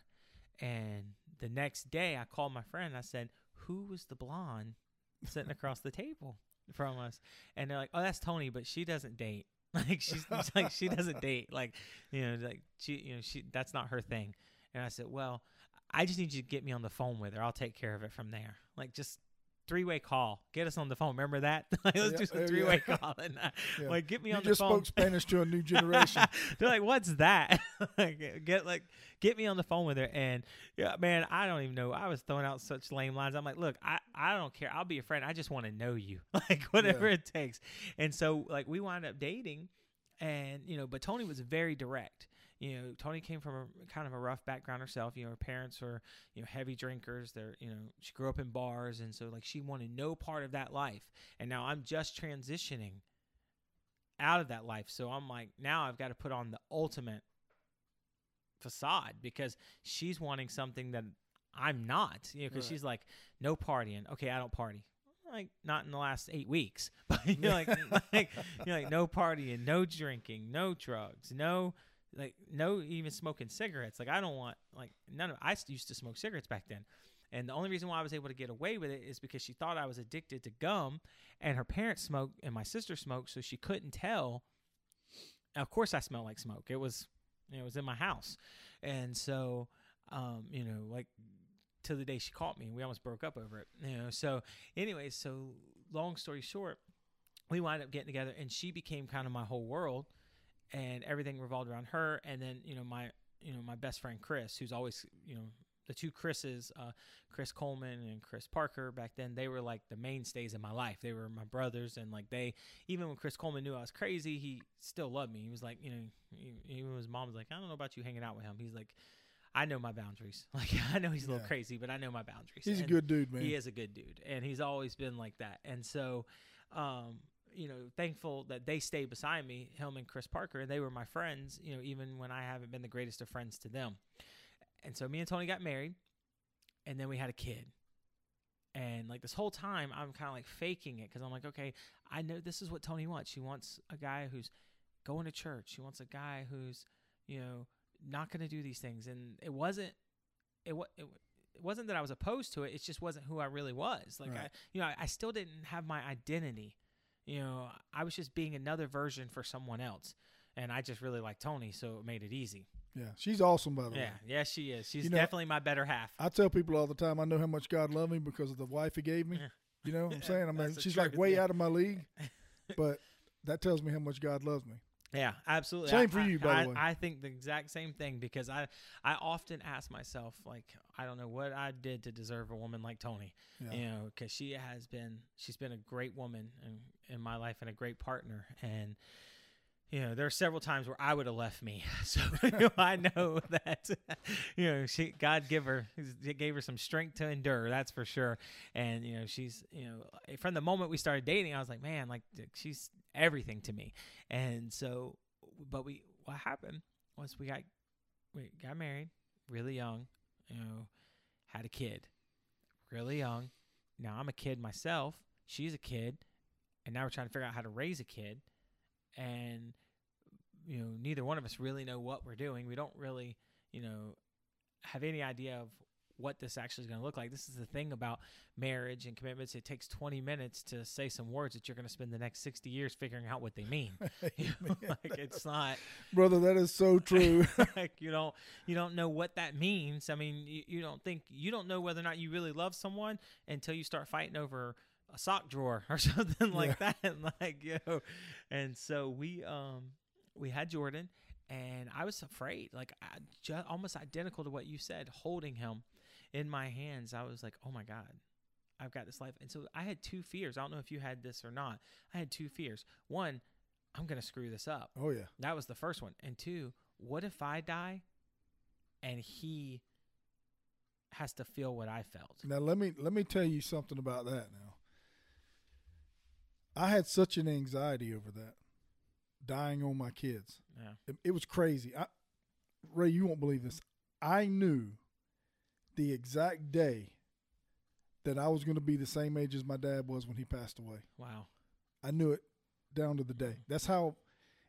And the next day, I called my friend. I said, "Who was the blonde sitting across the table from us?" And they're like, "Oh, that's Tony, but she doesn't date. *laughs* Like she's *laughs* *laughs* like she doesn't date. Like you know, like she you know she that's not her thing." And I said, "Well, I just need you to get me on the phone with her. I'll take care of it from there. Like just." Three way call. Get us on the phone. Remember that? *laughs* like, let's Yeah, do some three way call. And uh, *laughs* Yeah. like, get me You on the phone. You just spoke Spanish to a new *laughs* generation. They're like, "What's that?" Like, get like, get me on the phone with her, and yeah, man, I don't even know. I was throwing out such lame lines. I'm like, "Look, I, I don't care. I'll be a friend. I just want to know you, like whatever it takes." And so, like, we wound up dating, and you know, but Tony was very direct. You know, Tony came from a kind of a rough background herself. You know, her parents were, you know, heavy drinkers. They're, you know, she grew up in bars, and so like she wanted no part of that life. And now I'm just transitioning out of that life. So I'm like, now I've got to put on the ultimate facade because she's wanting something that I'm not. You know, because Right. she's like, no partying. Okay, I don't party. Like not in the last eight weeks, *laughs* but you're like, *laughs* like you're like no partying, no drinking, no drugs, no like no even smoking cigarettes. Like I don't want like none of. I used to smoke cigarettes back then, and the only reason why I was able to get away with it is because she thought I was addicted to gum, and her parents smoked and my sister smoked, so she couldn't tell. Of course, I smell like smoke. It was, it was in my house, and so, um, you know, like to the day she caught me, we almost broke up over it. You know, so anyway, so long story short, we wound up getting together, and she became kind of my whole world. And everything revolved around her. And then you know my you know my best friend Chris, who's always you know the two Chris's, uh, Chris Coleman and Chris Parker. Back then, they were like the mainstays in my life. They were my brothers, and like they, even when Chris Coleman knew I was crazy, he still loved me. He was like, you know, even his mom was like, I don't know about you hanging out with him. He's like, I know my boundaries. *laughs* Like I know he's a little Yeah. crazy, but I know my boundaries. He's a good dude, man. He is a good dude, and he's always been like that. And so, um, you know, thankful that they stayed beside me, him and Chris Parker, and they were my friends. You know, even when I haven't been the greatest of friends to them. And so me and Tony got married, and then we had a kid. And like this whole time, I'm kind of like faking it because I'm like, okay, I know this is what Tony wants. She wants a guy who's going to church. She wants a guy who's, you know, not going to do these things. And it wasn't, it, wa- it, it wasn't that I was opposed to it. It just wasn't who I really was. Like I, you know, I, I still didn't have my identity. You know, I was just being another version for someone else. And I just really liked Tony, so it made it easy. Yeah, she's awesome, by the way. Yeah, yeah, she is. She's You know- definitely my better half. I tell people all the time, I know how much God loved me because of the wife He gave me. You know what I'm *laughs* saying? I mean, she's like way yeah. out of my league, *laughs* but that tells me how much God loves me. Yeah, absolutely. Same I- for I- you, by the I, way. I think the exact same thing because I, I often ask myself, like, I don't know what I did to deserve a woman like Tony. Yeah. You know, because she has been, she's been a great woman in, in my life and a great partner. And you know, there are several times where I would have left me. *laughs* So you know, I know *laughs* that you know she God give her gave her some strength to endure. That's for sure. And you know, she's you know from the moment we started dating, I was like, man, like she's everything to me. And so, but we what happened was we got we got married really young. You know, had a kid really young. Now I'm a kid myself. She's a kid, and now we're trying to figure out how to raise a kid and you know neither one of us really know what we're doing. We don't really you know have any idea of what this actually is going to look like. This is the thing about marriage and commitments. It takes 20 minutes to say some words that you're going to spend the next 60 years figuring out what they mean. *laughs* *laughs* You know, like it's not Brother, that is so *laughs* true. like you don't you don't know what that means. I mean you, you don't think you don't know whether or not you really love someone until you start fighting over a sock drawer *laughs* or something like that like know and so we um we had jordan and i was afraid like I, ju- almost identical to what you said holding him in my hands i was like oh my god i've got this life and so i had two fears i don't know if you had this or not i had two fears one i'm gonna screw this up oh yeah. that was the first one. And two, what if I die and he has to feel what I felt? Now let me let me tell you something about that now. I had such an anxiety over that, dying on my kids. Yeah. It, it was crazy. I, Ray, you won't believe this. I knew the exact day that I was going to be the same age as my dad was when he passed away. Wow. I knew it down to the day. Mm-hmm. That's how,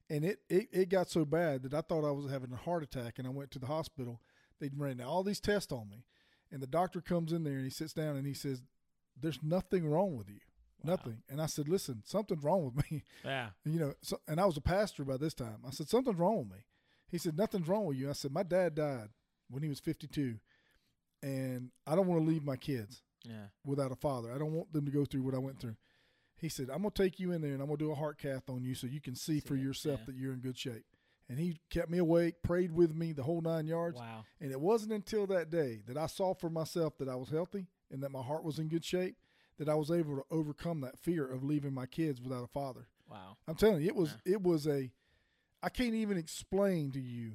and it, it, it got so bad that I thought I was having a heart attack, and I went to the hospital. They'd ran all these tests on me, and the doctor comes in there and he sits down and he says, "There's nothing wrong with you, Wow. nothing." And I said, "Listen, something's wrong with me." *laughs* Yeah. And, you know, so, and I was a pastor by this time. I said, something's wrong with me. He said, nothing's wrong with you. I said, my dad died when he was 52, and I don't want to leave my kids Yeah. without a father. I don't want them to go through what I went through. He said, I'm going to take you in there and I'm going to do a heart cath on you so you can see, See for it, yourself yeah. that you're in good shape. And he kept me awake, prayed with me the whole nine yards. Wow. And it wasn't until that day that I saw for myself that I was healthy and that my heart was in good shape that I was able to overcome that fear of leaving my kids without a father. Wow. I'm telling you, it was it was a I can't even explain to you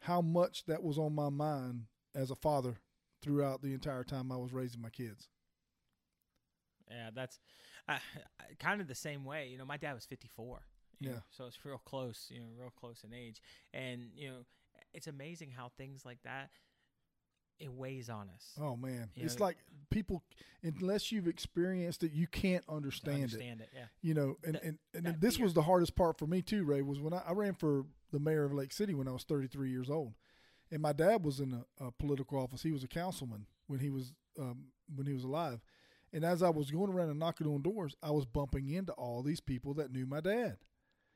how much that was on my mind as a father throughout the entire time I was raising my kids. Yeah. That's uh, kind of the same way. You know, my dad was 54. you know, Yeah. so it's real close, you know, real close in age. And, you know, it's amazing how things like that, it weighs on us. Oh man, You it's know- like people unless you've experienced it, you can't to understand, it. understand it. Yeah. You know, and That- and, and that this fear. was the hardest part for me too. Ray was when I, I ran for the mayor of Lake City when I was 33 years old, and my dad was in a, a political office. He was a councilman when he was um, when he was alive, and as I was going around and knocking on doors, I was bumping into all these people that knew my dad.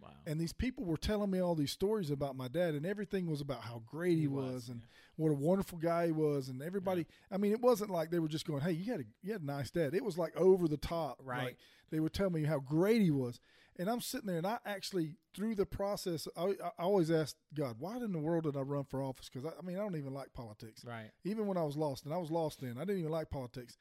Wow. And these people were telling me all these stories about my dad, and everything was about how great he, was, and yeah. what a wonderful guy he was, and everybody. I mean, it wasn't like they were just going, "Hey, you had a you had a nice dad." It was like over the top, Right. Like they would tell me how great he was, and I'm sitting there, and I actually through the process, I, I always asked God, "Why in the world did I run for office?" Because I, I mean, I don't even like politics. right. Even when I was lost, and I was lost then, I didn't even like politics.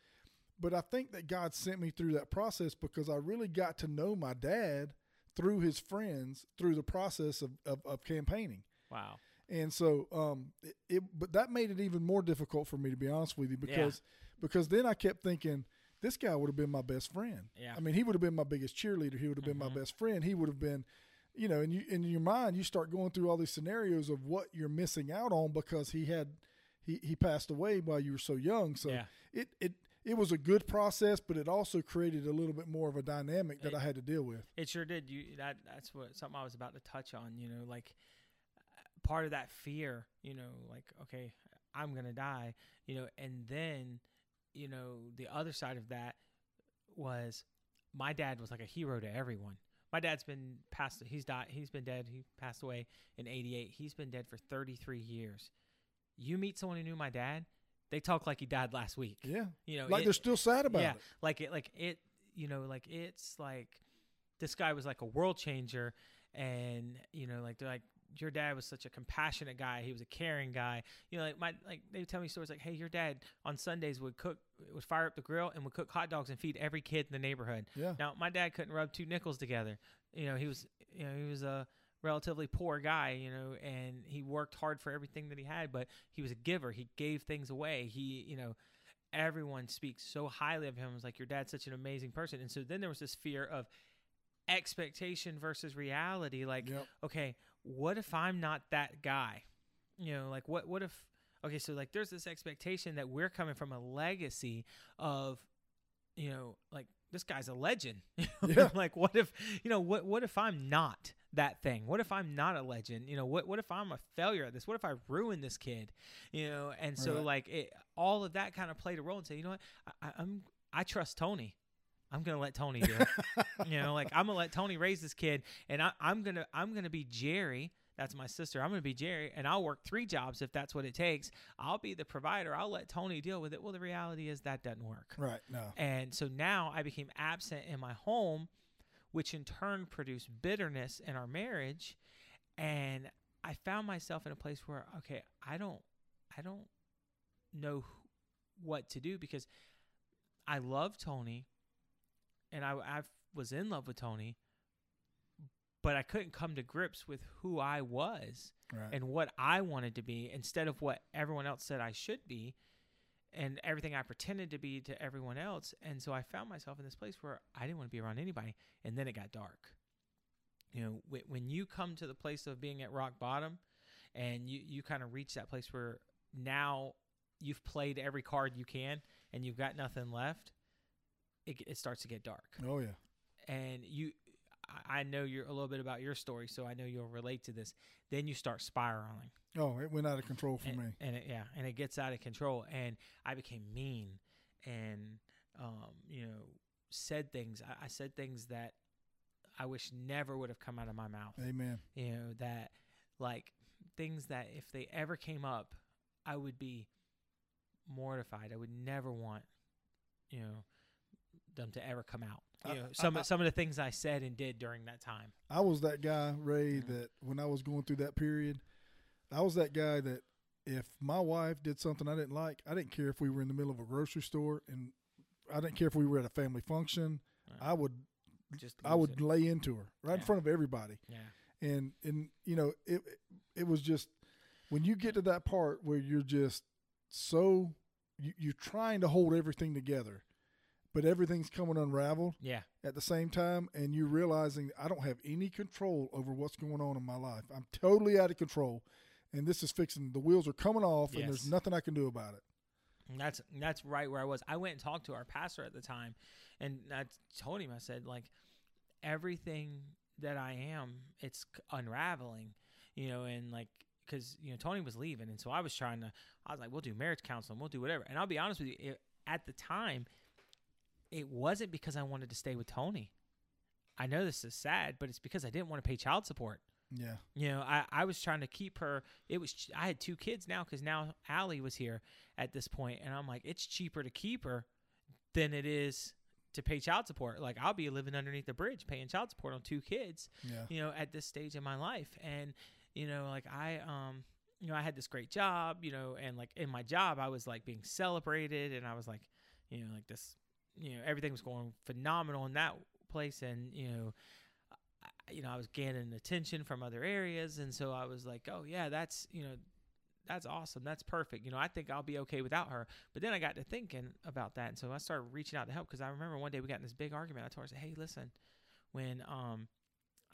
But I think that God sent me through that process because I really got to know my dad through his friends through the process of, of, of campaigning. Wow. And so, um, it, it, but that made it even more difficult for me to be honest with you because, because then I kept thinking this guy would have been my best friend. Yeah. I mean, he would have been my biggest cheerleader. He would have been Mhm. my best friend. He would have been, you know, and you in your mind you start going through all these scenarios of what you're missing out on because he had, he he passed away while you were so young. So yeah. it it it was a good process, but it also created a little bit more of a dynamic that It- I had to deal with. It sure did. You that that's what something I was about to touch on. You know, like part of that fear. You know, like okay, I'm gonna die. You know, and then you know the other side of that was my dad was like a hero to everyone. My dad's been passed. He's died. He's been dead. He passed away in '88. He's been dead for 33 years. You meet someone who knew my dad, they talk like he died last week. Yeah, You know, like it- they're still sad about yeah, it. like it, like it, you know, like it's like this guy was like a world changer, and you know, like they're like your dad was such a compassionate guy. He was a caring guy. You know, like my like they tell me stories like, hey, your dad on Sundays would cook, would fire up the grill and would cook hot dogs and feed every kid in the neighborhood. Yeah, Now, my dad couldn't rub two nickels together. You know, he was, you know, he was a relatively poor guy, you know, and he worked hard for everything that he had, but he was a giver. He gave things away. He, you know, everyone speaks so highly of him. It was like your dad's such an amazing person. And so then there was this fear of expectation versus reality. Like, Yep. okay, what if I'm not that guy? You know, like what what if okay, so like there's this expectation that we're coming from a legacy of you know, like this guy's a legend. *laughs* Yeah. like what if you know, what what if I'm not that thing? What if I'm not a legend? You know, what what if I'm a failure at this? What if I ruin this kid? You know, and so Right. like it, all of that kind of played a role and say, you know what, I, I- I'm I trust Tony. I'm gonna let Tony do it. *laughs* you know, like I'm gonna let Tony raise this kid, and I, I'm gonna I'm gonna be Jerry. That's my sister. I'm gonna be Jerry, and I'll work three jobs if that's what it takes. I'll be the provider. I'll let Tony deal with it. Well, the reality is that doesn't work. right. No, And so now I became absent in my home, which in turn produced bitterness in our marriage. And I found myself in a place where, okay, I don't, I don't know wh- what to do because I love Tony and I, I was in love with Tony, but I couldn't come to grips with who I was right. and what I wanted to be instead of what everyone else said I should be and everything I pretended to be to everyone else. And so I found myself in this place where I didn't want to be around anybody. And then it got dark. You know, wh- when you come to the place of being at rock bottom and you, you kind of reach that place where now you've played every card you can and you've got nothing left, it, it starts to get dark oh yeah. and you I- know you're a little bit about your story, so I know you'll relate to this. Then you start spiraling, Oh, it went out of control for and, me. and it, yeah, and it gets out of control. And I became mean, and um, you know, said things. I, I said things that I wish never would have come out of my mouth. Amen. You know that, like things that if they ever came up, I would be mortified. I would never want, you know, them to ever come out. You know, some I- some of the things I said and did during that time. I was that guy, Ray, Yeah. that when I was going through that period, I was that guy that if my wife did something I didn't like, I didn't care if we were in the middle of a grocery store and I didn't care if we were at a family function. Right. I would Just I would it. lay into her right in front of everybody. Yeah. And and you know, it it was just when you get to that part where you're just so you, you're trying to hold everything together, but everything's coming unraveled Yeah. at the same time and you're realizing I don't have any control over what's going on in my life. I'm totally out of control and this is fixing the wheels are coming off and there's nothing I can do about it. And that's that's right where I was. I went and talked to our pastor at the time, and I told him I said like everything that I am, it's unraveling, you know, and like because you know Tony was leaving, and so I was trying to. I was like, we'll do marriage counseling, we'll do whatever. And I'll be honest with you, it, at the time, it wasn't because I wanted to stay with Tony. I know this is sad, but it's because I didn't want to pay child support. Yeah. You know, I, I was trying to keep her. It was I had two kids now because now Allie was here at this point, and I'm like, it's cheaper to keep her than it is to pay child support. Like I'll be living underneath the bridge paying child support on two kids. Yeah. You know, at this stage in my life, and you know, like I um, you know, I had this great job. You know, and like in my job, I was like being celebrated, and I was like, you know, like this, you know, everything was going phenomenal in that place, and you know you know, I was gaining attention from other areas, and so I was like, oh yeah, that's you know, that's awesome, that's perfect. You know, I think I'll be okay without her. But then I got to thinking about that, and so I started reaching out to help because I remember one day we got in this big argument. I told her, I said, hey, listen, when um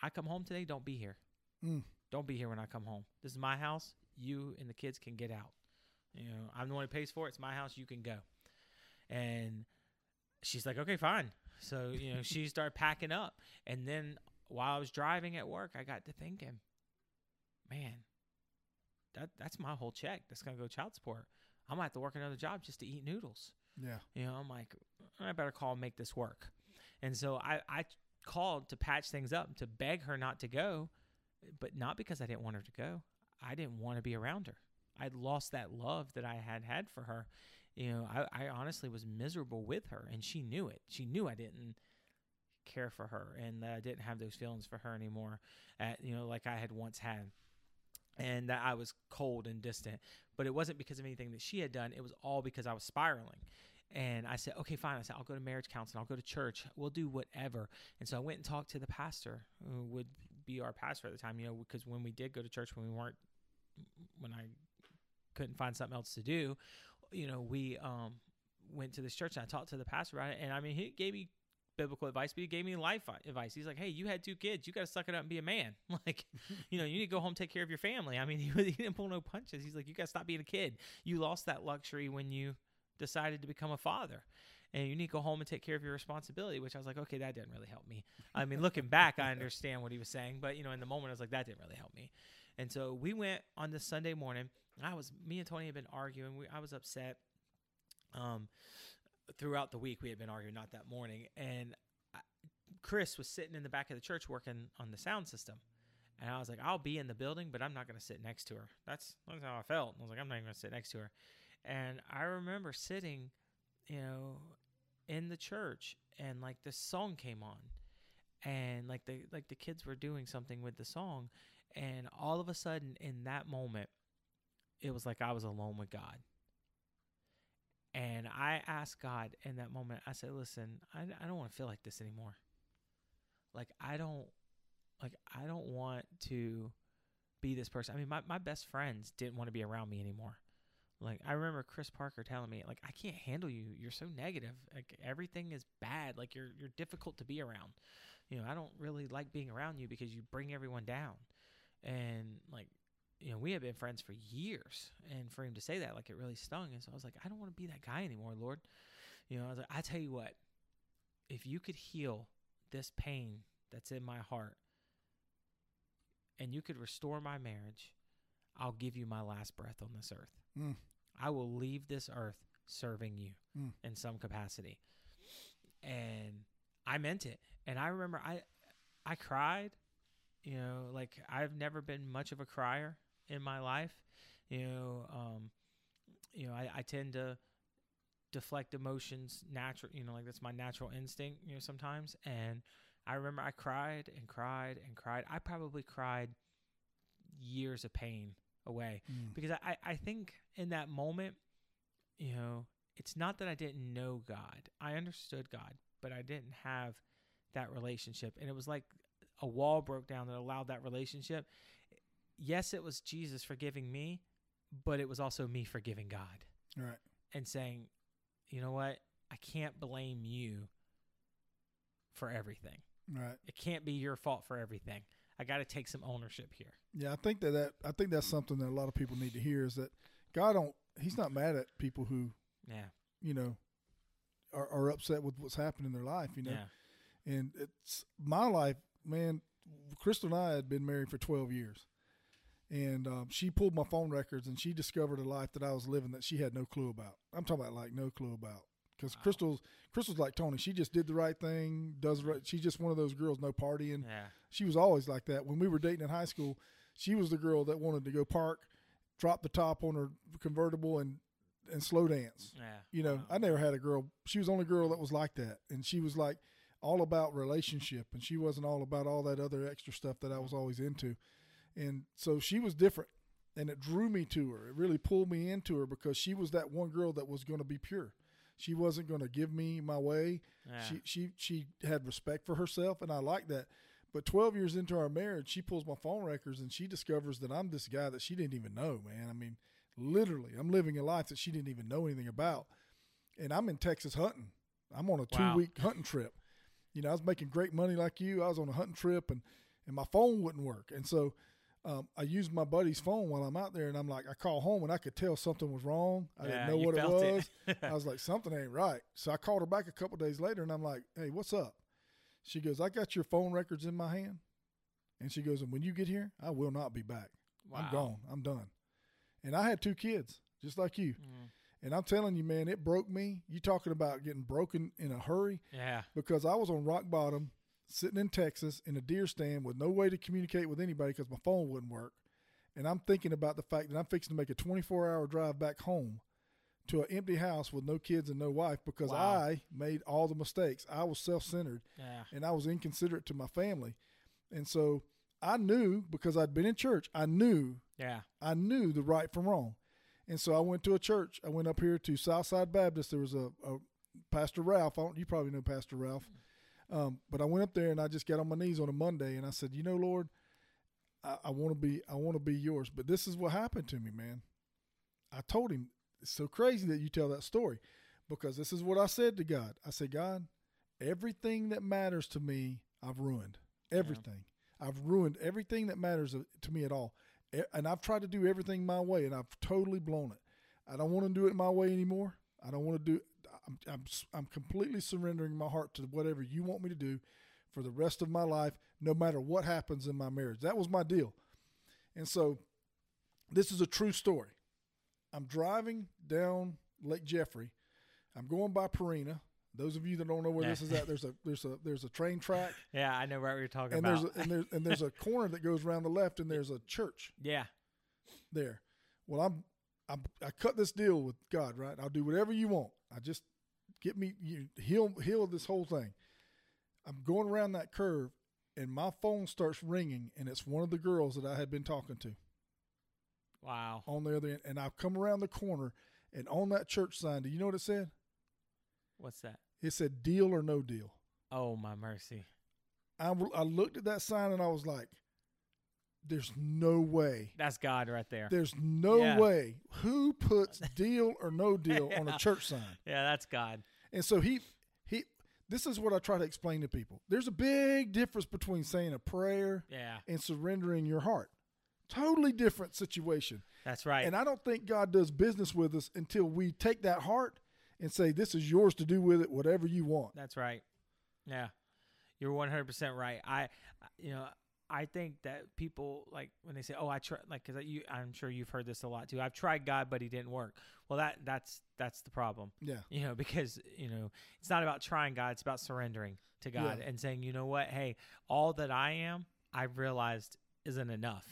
I come home today, don't be here. Mm. Don't be here when I come home. This is my house. You and the kids can get out. You know, I'm the one who pays for it. It's my house. You can go. And she's like, okay, fine. So, you know, she started packing up. And then while I was driving at work, I got to thinking, man, that that's my whole check. That's gonna go child support. I'm gonna have to work another job just to eat noodles. Yeah. You know, I'm like, I better call and make this work. And so I, I called to patch things up, to beg her not to go, but not because I didn't want her to go. I didn't want to be around her. I'd lost that love that I had had for her. You know, I, I honestly was miserable with her, and she knew it. She knew I didn't care for her and that I didn't have those feelings for her anymore at you know like I had once had and that I was cold and distant. But it wasn't because of anything that she had done. It was all because I was spiraling. And I said okay fine. I said I'll go to marriage counseling. I'll go to church. We'll do whatever. And so I went and talked to the pastor who would be our pastor at the time you know because when we did go to church when we weren't when I couldn't find something else to do you know we um went to this church and I talked to the pastor about it and I mean he gave me biblical advice, but he gave me life advice. He's like, "Hey, you had two kids. You got to suck it up and be a man. *laughs* Like, you know, you need to go home, take care of your family." I mean, *laughs* he, he didn't pull no punches. He's like, "You got to stop being a kid. You lost that luxury when you decided to become a father." And you need to go home and take care of your responsibility, which I was like, okay, that didn't really help me. I mean, looking back, I understand what he was saying, but you know, in the moment, I was like, that didn't really help me. And so we went on this Sunday morning. I was, me and Tony had been arguing. We, I was upset. Um, throughout the week we had been arguing, not that morning, and Chris was sitting in the back of the church working on the sound system. And I was like, I'll be in the building, but I'm not going to sit next to her. That's, that's how I felt. I was like, I'm not even going to sit next to her. And I remember sitting, you know, in the church and like this song came on and like the like the kids were doing something with the song and all of a sudden in that moment it was like I was alone with God. And I asked God in that moment, I said, listen, I, I don't want to feel like this anymore. Like, I don't, like, I don't want to be this person. I mean, my, my best friends didn't want to be around me anymore. Like, I remember Chris Parker telling me, like, I can't handle you. You're so negative. Like, everything is bad. Like, you're, you're difficult to be around. You know, I don't really like being around you because you bring everyone down. And, like, you know, we had been friends for years, and for him to say that, like, it really stung. And so I was like, I don't want to be that guy anymore, Lord. You know, I was like, I tell you what, if you could heal this pain that's in my heart, and you could restore my marriage, I'll give you my last breath on this earth. Mm. I will leave this earth serving you Mm. in some capacity. And I meant it. And I remember I I cried. You know, like I've never been much of a crier in my life. You know, um, you know, I, I tend to deflect emotions natural you know, like that's my natural instinct, you know, sometimes. And I remember I cried and cried and cried. I probably cried years of pain away Mm. because I, I think in that moment, you know, it's not that I didn't know God. I understood God, but I didn't have that relationship. And it was like a wall broke down that allowed that relationship. Yes, it was Jesus forgiving me, but it was also me forgiving God Right. and saying, you know what? I can't blame you for everything. Right. It can't be your fault for everything. I got to take some ownership here. Yeah, I think that, that I think that's something that a lot of people need to hear is that God don't he's not mad at people who, Yeah. you know, are, are upset with what's happened in their life, you know. Yeah. And it's my life, man. Crystal and I had been married for 12 years. And um, she pulled my phone records and she discovered a life that I was living that she had no clue about. I'm talking about like no clue about. because Wow. Crystal's Crystal's like Tony. She just did the right thing. Does right. She's just one of those girls, no partying. Yeah. She was always like that. When we were dating in high school, she was the girl that wanted to go park, drop the top on her convertible, and and slow dance. Yeah. You know, Wow. I never had a girl. She was the only girl that was like that, and she was like all about relationship, and she wasn't all about all that other extra stuff that I was always into. And so she was different, and it drew me to her. It really pulled me into her because she was that one girl that was going to be pure. She wasn't going to give me my way. yeah. She she she had respect for herself, and I like that. But 12 years into our marriage, she pulls my phone records and she discovers that I'm this guy that she didn't even know, man. I mean, literally, I'm living a life that she didn't even know anything about. And I'm in Texas hunting. I'm on a two Wow. week hunting trip. You know, I was making great money like you. I was on a hunting trip and, and my phone wouldn't work. And so um, I used my buddy's phone while I'm out there and I'm like, I call home and I could tell something was wrong. I Yeah, didn't know what it was. it. *laughs* I was like, something ain't right. So I called her back a couple days later and I'm like, hey, what's up? She goes, I got your phone records in my hand. And she goes, and when you get here, I will not be back. I'm gone. I'm done. And I had two kids, just like you. Mm. And I'm telling you, man, it broke me. You talking about getting broken in a hurry Yeah. because I was on rock bottom, sitting in Texas in a deer stand with no way to communicate with anybody because my phone wouldn't work. And I'm thinking about the fact that I'm fixing to make a 24 hour drive back home to an empty house with no kids and no wife because Wow. I made all the mistakes. I was self centered Yeah. and I was inconsiderate to my family. And so I knew because I'd been in church, I knew Yeah. I knew the right from wrong. And so I went to a church. I went up here to Southside Baptist. There was a, a Pastor Ralph. I don't, you probably know Pastor Ralph. Um, but I went up there and I just got on my knees on a Monday and I said, you know, Lord, I, I want to be, I want to be yours. But this is what happened to me, man. I told him it's so crazy that you tell that story because this is what I said to God. I said, God, everything that matters to me, I've ruined. Everything. I've ruined everything that matters to me at all. And I've tried to do everything my way and I've totally blown it. I don't want to do it my way anymore. I don't want to do I'm, I'm, I'm completely surrendering my heart to whatever you want me to do for the rest of my life, no matter what happens in my marriage. That was my deal. And so this is a true story. I'm driving down Lake Jeffery. I'm going by Perina. Those of you that don't know where this is at, there's a there's a there's a train track, *laughs* Yeah. I know what you're talking and about. there's a, and there's and there's a *laughs* corner that goes around the left, and there's a church yeah. there. Well, I'm, I'm I cut this deal with God, right? I'll do whatever you want. I just get me you heal heal this whole thing. I'm going around that curve, and my phone starts ringing, and it's one of the girls that I had been talking to Wow. on the other end. And I've come around the corner, and on that church sign, do you know what it said? What's that? It said "Deal or No Deal." Oh my mercy. I, I looked at that sign and I was like, "There's no way." That's God right there. There's no Yeah. way. Who puts *laughs* deal or no deal on a church sign? Yeah, that's God. And so he he this is what I try to explain to people. There's a big difference between saying a prayer Yeah, and surrendering your heart. Totally different situation. that's right. And I don't think God does business with us until we take that heart and say this is yours to do with it whatever you want. That's right. Yeah, you're 100 percent right. I, I- you know, I think that people like when they say, "Oh, I tried," like because you, I'm sure you've heard this a lot too. I've tried God, but He didn't work. Well, that that's that's the problem. Yeah. You know, because you know it's not about trying God; it's about surrendering to God Yeah. and saying, "You know what? Hey, all that I am, I've realized isn't enough."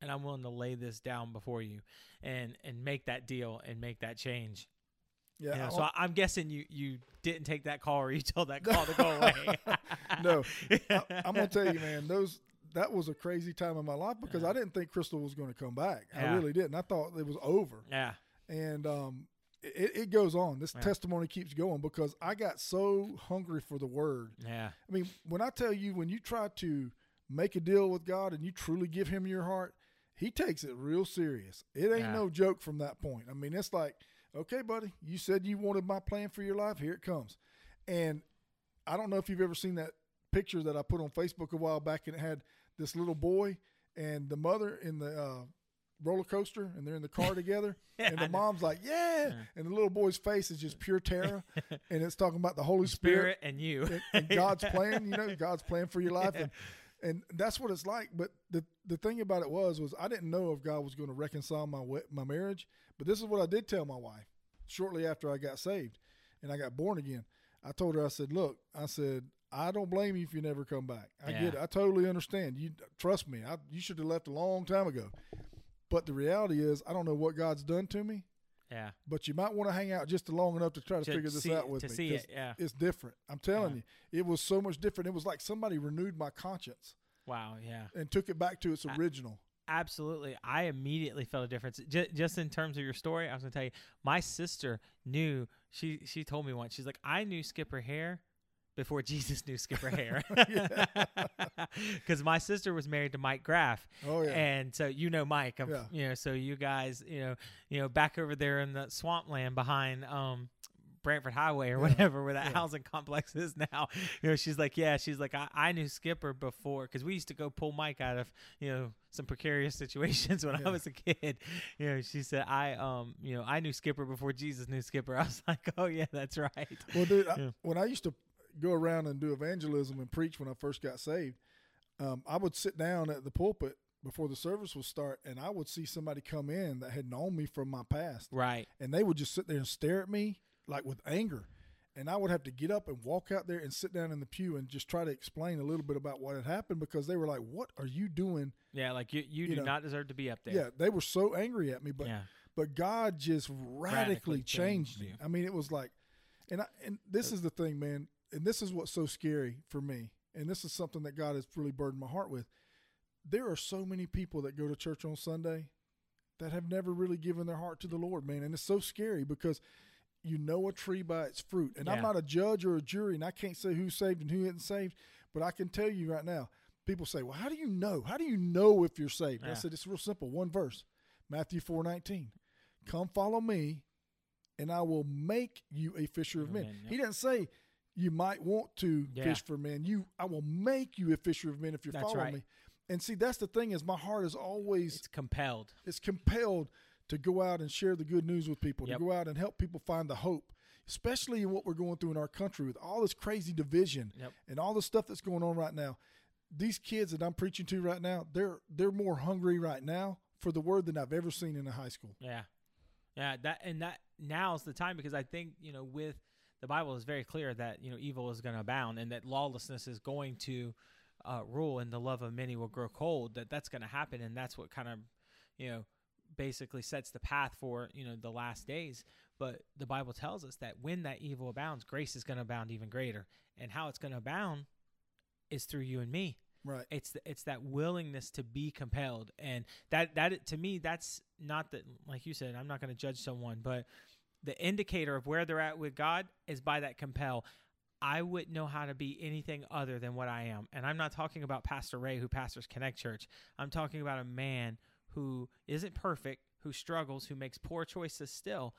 And I'm willing to lay this down before you, and and make that deal and make that change. Yeah. You know, so I, I'm guessing you you didn't take that call or you told that call to go *laughs* away. No. *laughs* I, I'm gonna tell you, man, those that was a crazy time in my life because Yeah. I didn't think Crystal was going to come back. I really didn't. I thought it was over. Yeah, and um, it, it goes on. This Yeah. testimony keeps going because I got so hungry for the word. yeah, I mean, when I tell you, when you try to make a deal with God and you truly give Him your heart, He takes it real serious. It ain't Yeah. no joke from that point. I mean, it's like, okay, buddy, you said you wanted my plan for your life. Here it comes. And I don't know if you've ever seen that picture that I put on Facebook a while back, and it had this little boy and the mother in the uh, roller coaster, and they're in the car together. *laughs* Yeah, and the mom's like, yeah. Yeah. And the little boy's face is just *laughs* pure terror. and it's talking about the Holy Spirit, Spirit and you. and, and God's *laughs* plan, you know, God's plan for your life. And, and that's what it's like. But the, the thing about it was, was I didn't know if God was going to reconcile my, my marriage. But this is what I did tell my wife shortly after I got saved. and I got born again. I told her, I said, look, I said, I don't blame you if you never come back. I Yeah. get it. I totally understand. You trust me. I, you should have left a long time ago. But the reality is, I don't know what God's done to me. Yeah. But you might want to hang out just long enough to try to To figure this see- out with to me. see it, yeah. It's different. I'm telling Yeah. you, it was so much different. It was like somebody renewed my conscience Wow. Yeah. and took it back to its I- original. Absolutely. I immediately felt a difference. Just, just in terms of your story, I was going to tell you, my sister knew, she, she told me once, she's like, I knew Skipper Hair before Jesus knew Skipper *laughs* Hair. *laughs* Because my sister was married to Mike Graff. Oh yeah. And so you know Mike, I'm, Yeah. you know, so you guys, you know, you know, back over there in the swampland behind um Branford Highway or Yeah. whatever where that Yeah. housing complex *laughs* is now. You know, she's like, yeah, she's like, I, I knew Skipper before because we used to go pull Mike out of you know some precarious situations when Yeah. I was a kid. You know, she said I um you know I knew Skipper before Jesus knew Skipper. I was like, oh yeah, that's right. Well, dude, I, when I used to go around and do evangelism and preach when I first got saved, um, I would sit down at the pulpit before the service would start, and I would see somebody come in that had known me from my past, Right. and they would just sit there and stare at me like with anger. And I would have to get up and walk out there and sit down in the pew and just try to explain a little bit about what had happened because they were like, "What are you doing?" Yeah, like you you, You do know, not deserve to be up there. Yeah, they were so angry at me, but yeah. but God just radically, Radically changed changed me. I mean, it was like, and I, and this is the thing, man, and this is what's so scary for me, and this is something that God has really burdened my heart with. There are so many people that go to church on Sunday that have never really given their heart to the Lord, man, and it's so scary because you know a tree by its fruit. And I'm not a judge or a jury, and I can't say who's saved and who isn't saved, but I can tell you right now. People say, "Well, how do you know? How do you know if you're saved?" And I said, "It's real simple. One verse, Matthew four nineteen. Come follow me, and I will make you a fisher of men. men, yep. He didn't say you might want to Yeah. fish for men. You, I will make you a fisher of men if you That's follow right. me. And see, that's the thing is my heart is always It's compelled. it's compelled to go out and share the good news with people, Yep. to go out and help people find the hope, especially in what we're going through in our country with all this crazy division Yep. and all the stuff that's going on right now. These kids that I'm preaching to right now, they're they're more hungry right now for the word than I've ever seen in a high school. Yeah. Yeah, that and that now's the time because I think, you know, with the Bible is very clear that, you know, evil is going to abound and that lawlessness is going to uh, rule and the love of many will grow cold, that that's going to happen and that's what kind of, you know, basically sets the path for, you know, the last days. But the Bible tells us that when that evil abounds, grace is going to abound even greater. And how it's going to abound is through you and me Right. it's th- it's that willingness to be compelled and that that to me that's not that like you said i'm not going to judge someone but the indicator of where they're at with god is by that compel. I wouldn't know how to be anything other than what i am. And i'm not talking about pastor ray who pastors connect church. I'm talking about a man who isn't perfect who struggles who makes poor choices still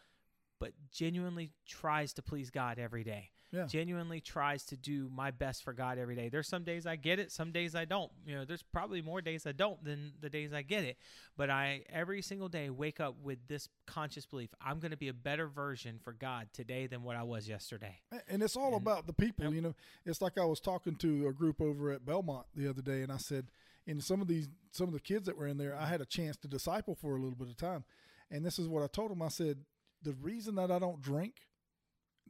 but genuinely tries to please god every day Yeah. genuinely tries to do my best for God every day. There's some days I get it, some days I don't. You know, there's probably more days I don't than the days I get it. But I every single day wake up with this conscious belief, I'm going to be a better version for God today than what I was yesterday. And it's all And- about the people, Yep. you know. It's like I was talking to a group over at Belmont the other day, and I said, in some of these, some of the kids that were in there, I had a chance to disciple for a little bit of time, and this is what I told them. I said, the reason that I don't drink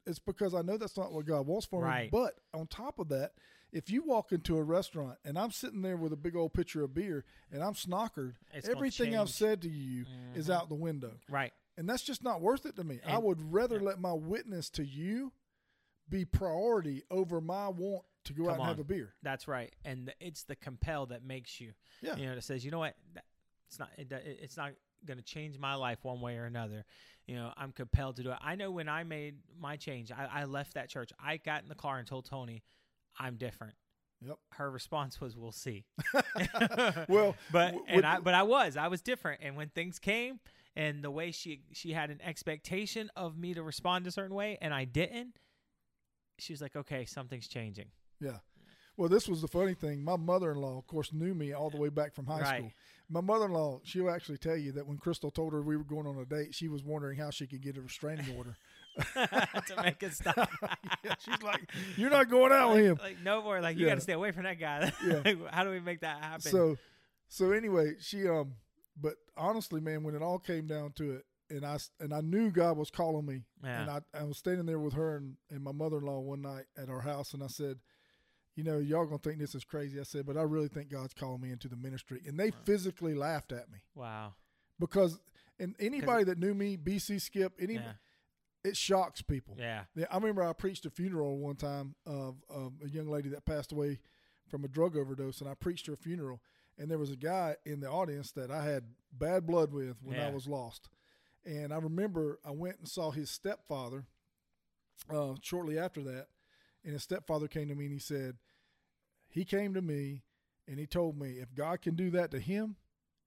is because I know that's not what God wants for me. But on top of that, if you walk into a restaurant and I'm sitting there with a big old pitcher of beer and I'm snockered, It's everything I've said to you is Mhm. out the window Right. and that's just not worth it to me. I would rather yeah. let my witness to you be priority over my want to go out Come and have a beer. That's right. And the, it's the compel that makes you. Yeah. You know, that says, you know what, that, it's not it, it- it's not going to change my life one way or another. You know, I'm compelled to do it. I know when I made my change, I, I left that church. I got in the car and told Tony, I'm different. Yep. Her response was, "We'll see." *laughs* *laughs* Well, but w- and I but I was I was different. And when things came, and the way she she had an expectation of me to respond a certain way, and I didn't, she was like, "Okay, something's changing." Yeah. Well, this was the funny thing. My mother-in-law, of course, knew me all the way back from high Right. school. My mother-in-law, she'll actually tell you that when Crystal told her we were going on a date, she was wondering how she could get a restraining order. *laughs* to make it stop. *laughs* yeah, she's like, "You're not going out with him." Like no more. Like you Yeah. got to stay away from that guy. *laughs* Yeah. How do we make that happen? So, so anyway, she um, but honestly, man, when it all came down to it, and I and I knew God was calling me, Yeah. and I, I was standing there with her and, and my mother in law one night at our house, and I said, you know, y'all gonna think this is crazy. I said, but I really think God's calling me into the ministry, and they physically laughed at me wow. because and anybody that knew me, BC Skip, any Yeah. it shocks people. Yeah. Yeah, I remember I preached a funeral one time of, of a young lady that passed away from a drug overdose, and I preached her funeral. And there was a guy in the audience that I had bad blood with when I was lost. And I remember I went and saw his stepfather uh, shortly after that. And his stepfather came to me and he said, He came to me and he told me, if God can do that to him,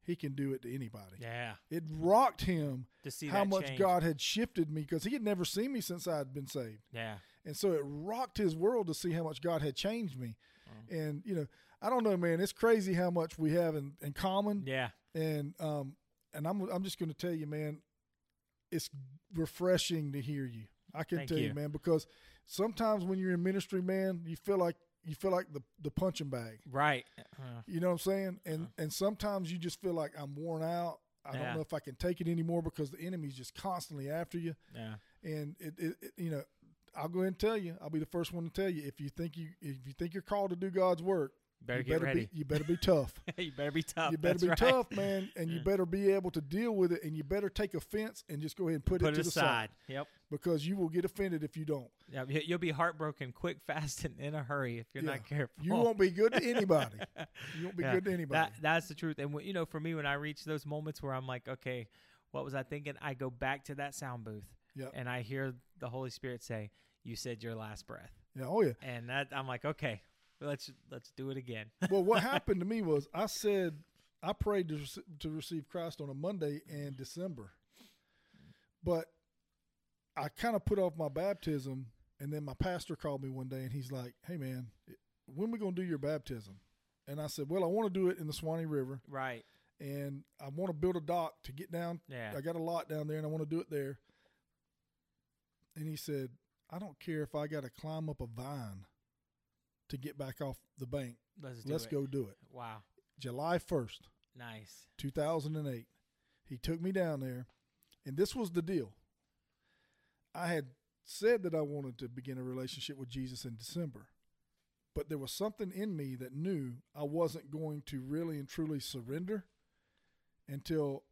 he can do it to anybody. Yeah. It rocked him To see how much change. God had shifted me because he had never seen me since I had been saved. Yeah. And so it rocked his world to see how much God had changed me. Oh. And, you know, I don't know, man, it's crazy how much we have in, in common. Yeah. And, um, and I'm, I'm just going to tell you, man, it's refreshing to hear you. I can Thank tell you. you. man, because sometimes when you're in ministry, man, you feel like, you feel like the, the punching bag. Right. Uh, You know what I'm saying? And and sometimes you just feel like I'm worn out. I Yeah. don't know if I can take it anymore because the enemy's just constantly after you. yeah. And it, it, it you know, I'll go ahead and tell you. I'll be the first one to tell you if you think you if you think you're called to do God's work, Better you get better ready. be you better be tough. *laughs* you better be tough. you better That's be right. tough, man, and you better be able to deal with it, and you better take offense and just go ahead and put, Put it to it the side Yep. because you will get offended if you don't. Yeah, you- you'll be heartbroken quick, *laughs* fast, and in a hurry if you're Yeah. not careful. You won't be good to anybody. *laughs* You won't be Yeah, good to anybody. That that's the truth. And you know, for me, when I reach those moments where I'm like, okay, what was I thinking? I go back to that sound booth, Yeah. and I hear the Holy Spirit say, "You said your last breath," yeah. Oh yeah. and that I'm like, okay, let's let's do it again. *laughs* well, what happened to me was I said I prayed to to receive Christ on a Monday in December, but I kind of put off my baptism, and then my pastor called me one day, and he's like, "Hey, man, when we gonna do your baptism?" And I said, "Well, I want to do it in the Swanee River, right. and I want to build a dock to get down. Yeah. I got a lot down there, and I want to do it there." And he said, "I don't care if I got to climb up a vine to get back off the bank. Let's do Let's it. go do it." Wow. July 1st, Nice. 2008. He took me down there, and this was the deal. I had said that I wanted to begin a relationship with Jesus in December, but there was something in me that knew I wasn't going to really and truly surrender until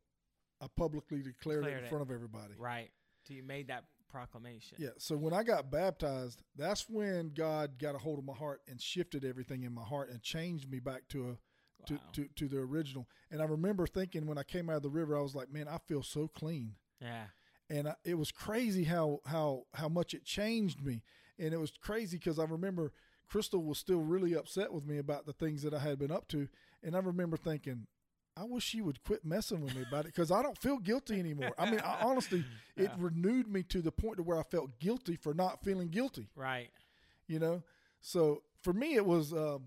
I publicly declared it Declared in it. front of everybody. Right. So you made that proclamation. Yeah. So when I got baptized, that's when God got a hold of my heart and shifted everything in my heart and changed me back to a to, Wow. to, to the original. And I remember thinking when I came out of the river, I was like, man, I feel so clean. Yeah. And I, it was crazy how, how, how much it changed me. And it was crazy because I remember Crystal was still really upset with me about the things that I had been up to. And I remember thinking, I wish she would quit messing with me about it because I don't feel guilty anymore. I mean, I, honestly, *laughs* it renewed me to the point to where I felt guilty for not feeling guilty Right. you know so for me it was um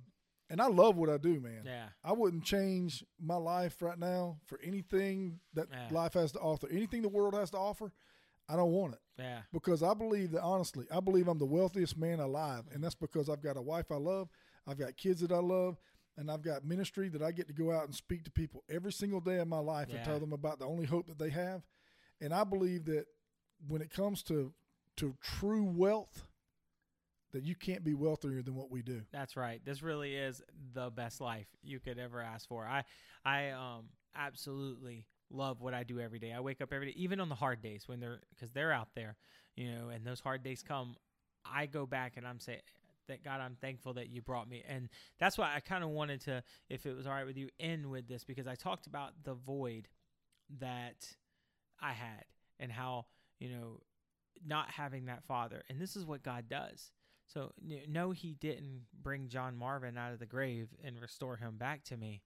and i love what i do man Yeah. i wouldn't change my life right now for anything that Yeah. life has to offer anything the world has to offer i don't want it Yeah. because i believe that honestly i believe i'm the wealthiest man alive and that's because i've got a wife i love i've got kids that i love and i've got ministry that i get to go out and speak to people every single day of my life and tell them about the only hope that they have and i believe that when it comes to to true wealth that you can't be wealthier than what we do That's right. This really is the best life you could ever ask for. I I um absolutely love what I do every day. I wake up every day, even on the hard days when they're because they're out there, you know, and those hard days come. I go back and I'm saying that God, I'm thankful that you brought me, and that's why I kind of wanted to, if it was all right with you, end with this because I talked about the void that I had and how you know not having that father, and this is what God does. So no, he didn't bring John Marvin out of the grave and restore him back to me,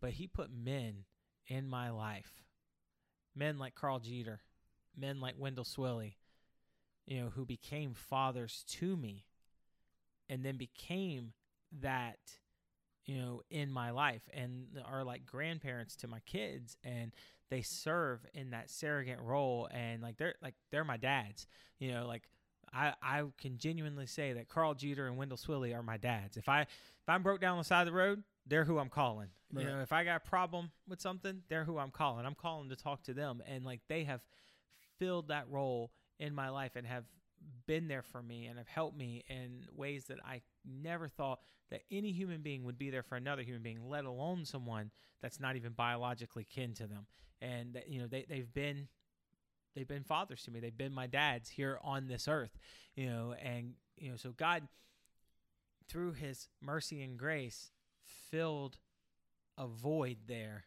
but he put men in my life, men like Carl Jeter, men like Wendell Swilly, you know, who became fathers to me, and then became that, you know, in my life, and are like grandparents to my kids, and they serve in that surrogate role, and like they're like they're my dads, you know, like I, I can genuinely say that Carl Jeter and Wendell Swilly are my dads. If I if I'm broke down on the side of the road, they're who I'm calling. Right. You know, if I got a problem with something, they're who I'm calling. I'm calling to talk to them, and like they have filled that role in my life and have been there for me and have helped me in ways that I never thought that any human being would be there for another human being, let alone someone that's not even biologically kin to them. And that, you know, they they've been they've been fathers to me. They've been my dads here on this earth, you know, and you know, so God through his mercy and grace filled a void there,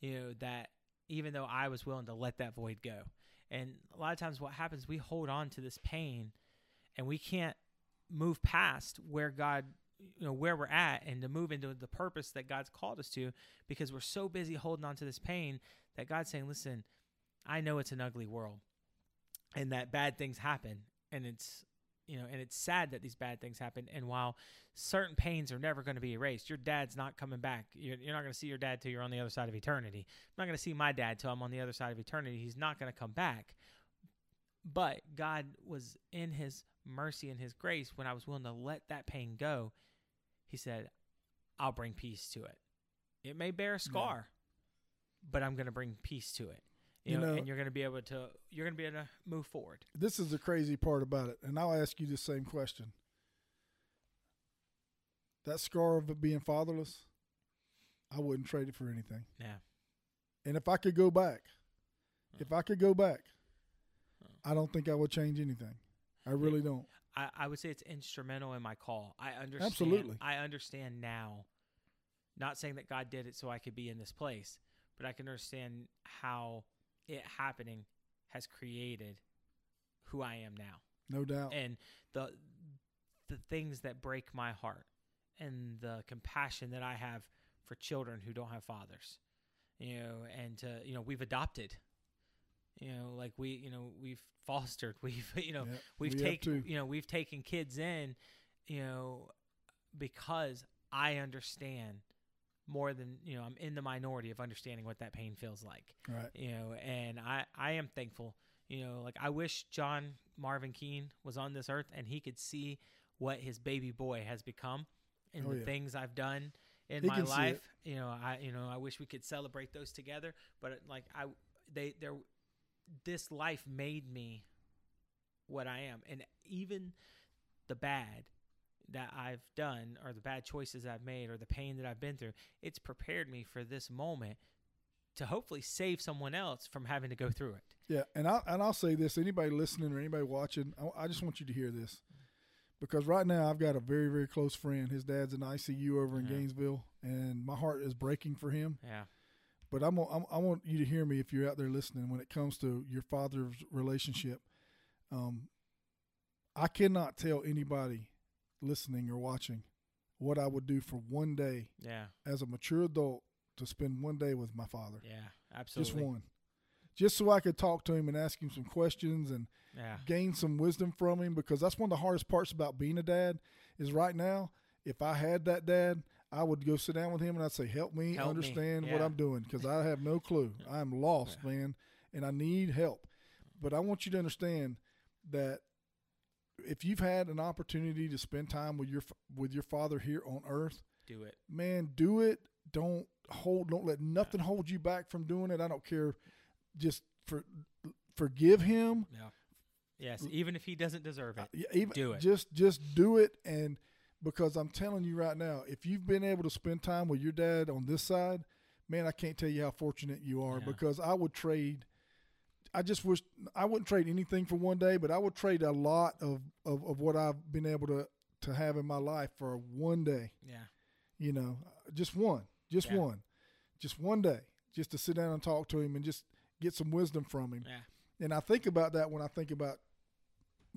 you know, that even though I was willing to let that void go. And a lot of times what happens, we hold on to this pain and we can't move past where God, you know, where we're at and to move into the purpose that God's called us to because we're so busy holding on to this pain that God's saying, listen, I know it's an ugly world and that bad things happen and it's you know and it's sad that these bad things happen. And while certain pains are never going to be erased your dad's not coming back. You're, you're not going to see your dad till you're on the other side of eternity. I'm not going to see my dad till i'm on the other side of eternity. He's not going to come back. But god was in his mercy and his grace when i was willing to let that pain go. He said i'll bring peace to it. It may bear a scar but i'm going to bring peace to it you, You know, know- and you're going to be able to you're going to be able to move forward This is the crazy part about it, and I'll ask you the same question. That scar of being fatherless, I wouldn't trade it for anything. yeah And if I could go back, hmm. if I could go back, hmm. I don't think I would change anything. I really don't. I, I would say it's instrumental in my call. I understand. Absolutely. I understand now. Not saying that God did it so I could be in this place, but I can understand how it happening has created who I am now, No doubt. and the the things that break my heart, and the compassion that I have for children who don't have fathers, you know, and to you know we've adopted. You know, like we, you know, we've *laughs* fostered, we've, you know, Yeah, we've we taken you know we've taken kids in you know because i understand more than you know i'm in the minority of understanding what that pain feels like Right. you know and i i am thankful you know like i wish john marvin Keen was on this earth and he could see what his baby boy has become and Oh, the yeah. things i've done in He my can see it. life you know i you know i wish we could celebrate those together but like i they they're this life made me what I am. And even the bad that I've done or the bad choices I've made or the pain that I've been through, it's prepared me for this moment to hopefully save someone else from having to go through it. Yeah, and I and I'll say this: anybody listening or anybody watching, I, I just want you to hear this, because right now I've got a very very close friend. His dad's in ICU over in Yeah. Gainesville, and my heart is breaking for him. Yeah. But I'm, I'm I want you to hear me if you're out there listening when it comes to your father's relationship. Um, I cannot tell anybody listening or watching what I would do for one day Yeah. as a mature adult to spend one day with my father, Yeah. Absolutely. just one, just so I could talk to him and ask him some questions and Yeah. gain some wisdom from him because that's one of the hardest parts about being a dad is right now if i had that dad i would go sit down with him and i'd say help me Help me. understand what i'm doing because i have no clue *laughs* i'm lost Yeah. man and i need help but i want you to understand that if you've had an opportunity to spend time with your with your father here on earth Do it. man do it don't hold don't let nothing hold you back from doing it i don't care just for forgive him Yeah. Yes. Even if he doesn't deserve it. yeah, even Do it. Just just do it, and because I'm telling you right now, if you've been able to spend time with your dad on this side, man, I can't tell you how fortunate you are. Yeah. Because I would trade. I just wish I wouldn't trade anything for one day, but I would trade a lot of, of, of what I've been able to to have in my life for one day. Yeah. You know, just one, just Yeah. one, just one day, just to sit down and talk to him and just get some wisdom from him. Yeah. And I think about that when I think about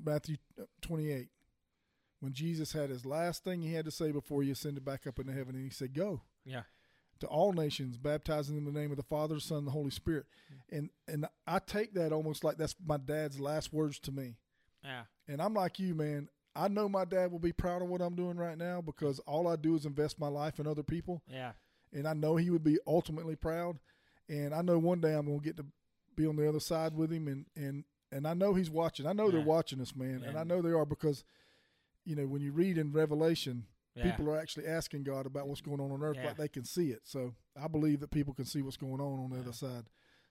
Matthew uh, 28, when Jesus had his last thing he had to say before he ascended back up into heaven, and he said, "Go Yeah. To all nations, baptizing them in the name of the Father, Son, and the Holy Spirit." And and I take that almost like that's my dad's last words to me. Yeah. And I'm like you, man. I know my dad will be proud of what I'm doing right now because all I do is invest my life in other people Yeah. and I know he would be ultimately proud. And I know one day I'm gonna get to be on the other side with him, and and and I know he's watching. I know they're watching us, man, and I know they are because, you know, when you read in Revelation, Yeah. people are actually asking God about what's going on on earth, Yeah. like they can see it. So I believe that people can see what's going on on the other side.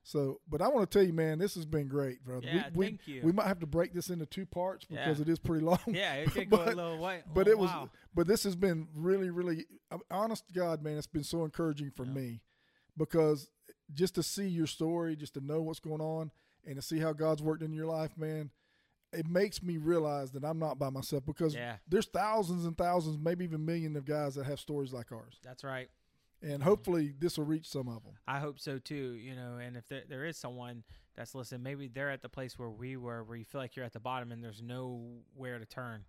So, but I want to tell you, man, this has been great, brother. Yeah, we, thank we, you. We might have to break this into two parts because Yeah. it is pretty long. Yeah, it *laughs* go But- a little way. but oh, it was wow. but this has been really really uh, honest to god man it's been so encouraging for Yeah. me because just to see your story just to know what's going on and to see how god's worked in your life man it makes me realize that i'm not by myself because Yeah, there's thousands and thousands maybe even millions of guys that have stories like ours that's right. and hopefully this will reach some of them I hope so too. You know, and if there there is someone that's listening, maybe they're at the place where we were, where you feel like you're at the bottom and there's nowhere to turn.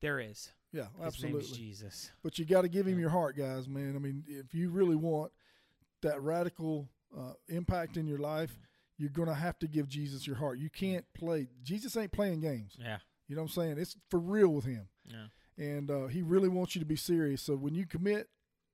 There is. yeah His absolutely Jesus. but you got to give him Yeah. your heart guys man i mean if you really want that radical uh, impact in your life you're going to have to give jesus your heart you can't play jesus ain't playing games Yeah. you know what i'm saying it's for real with him Yeah. and uh, he really wants you to be serious so when you commit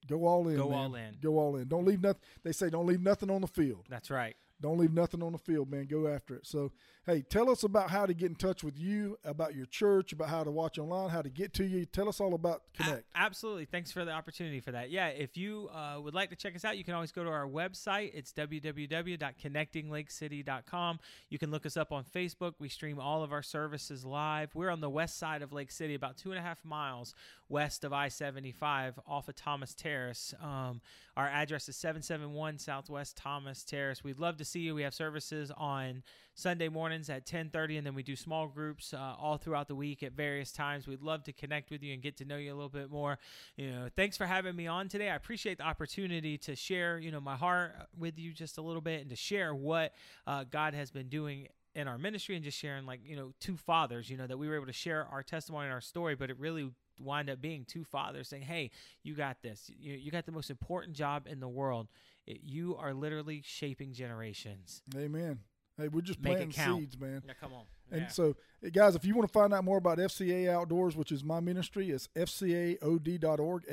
go all in Go man. all in. go all in don't leave nothing they say don't leave nothing on the field That's right. Don't leave nothing on the field, man. Go after it. So, hey, tell us about how to get in touch with you, about your church, about how to watch online, how to get to you. Tell us all about A- Connect. absolutely. Thanks for the opportunity for that. Yeah, if you uh, would like to check us out, you can always go to our website. It's www.connectinglakecity.com. You can look us up on Facebook. We stream all of our services live. We're on the west side of Lake City, about two and a half miles west of I 75 off of Thomas Terrace. Um, our address is 771 Southwest Thomas Terrace. We'd love to see you. We have services on Sunday mornings at 10:30 and then we do small groups uh, all throughout the week at various times. We'd love to connect with you and get to know you a little bit more. You know, thanks for having me on today. I appreciate the opportunity to share, you know, my heart with you just a little bit and to share what uh, God has been doing in our ministry and just sharing like, you know, two fathers, you know, that we were able to share our testimony and our story, but it really wind up being two fathers saying, "Hey, you got this. You, you got the most important job in the world. It, you are literally shaping generations." Amen. Hey, we're just Make planting seeds, man. Yeah, come on. And Yeah. so, guys, if you want to find out more about FCA Outdoors, which is my ministry, it's fcaod.org,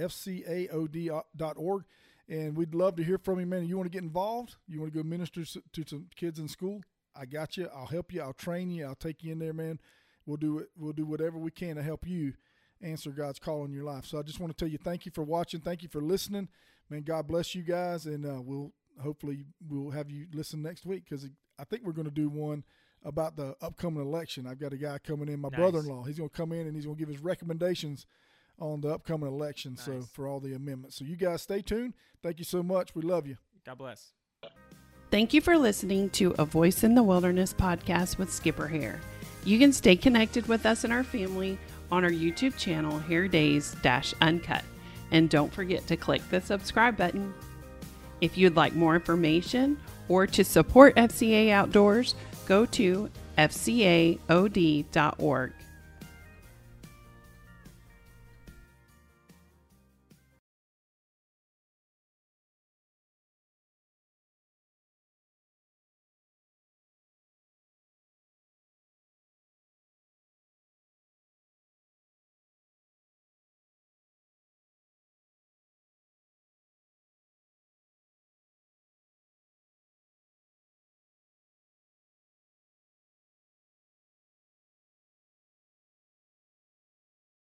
fcaod.org. And we'd love to hear from you, man. You want to get involved? You want to go minister to some kids in school? I got you. I'll help you. I'll train you. I'll take you in there, man. We'll do it. We'll do whatever we can to help you answer God's call in your life. So I just want to tell you, thank you for watching. Thank you for listening. Man, God bless you guys, and uh, we'll hopefully we'll have you listen next week because I think we're going to do one about the upcoming election. I've got a guy coming in, my Nice. brother-in-law. He's going to come in and he's going to give his recommendations on the upcoming election. So for all the amendments. So you guys stay tuned. Thank you so much. We love you. God bless. Thank you for listening to a Voice in the Wilderness podcast with Skipper Hair. You can stay connected with us and our family on our YouTube channel, Hair Days Uncut. And don't forget to click the subscribe button. If you'd like more information or to support FCA Outdoors, go to fcaod.org.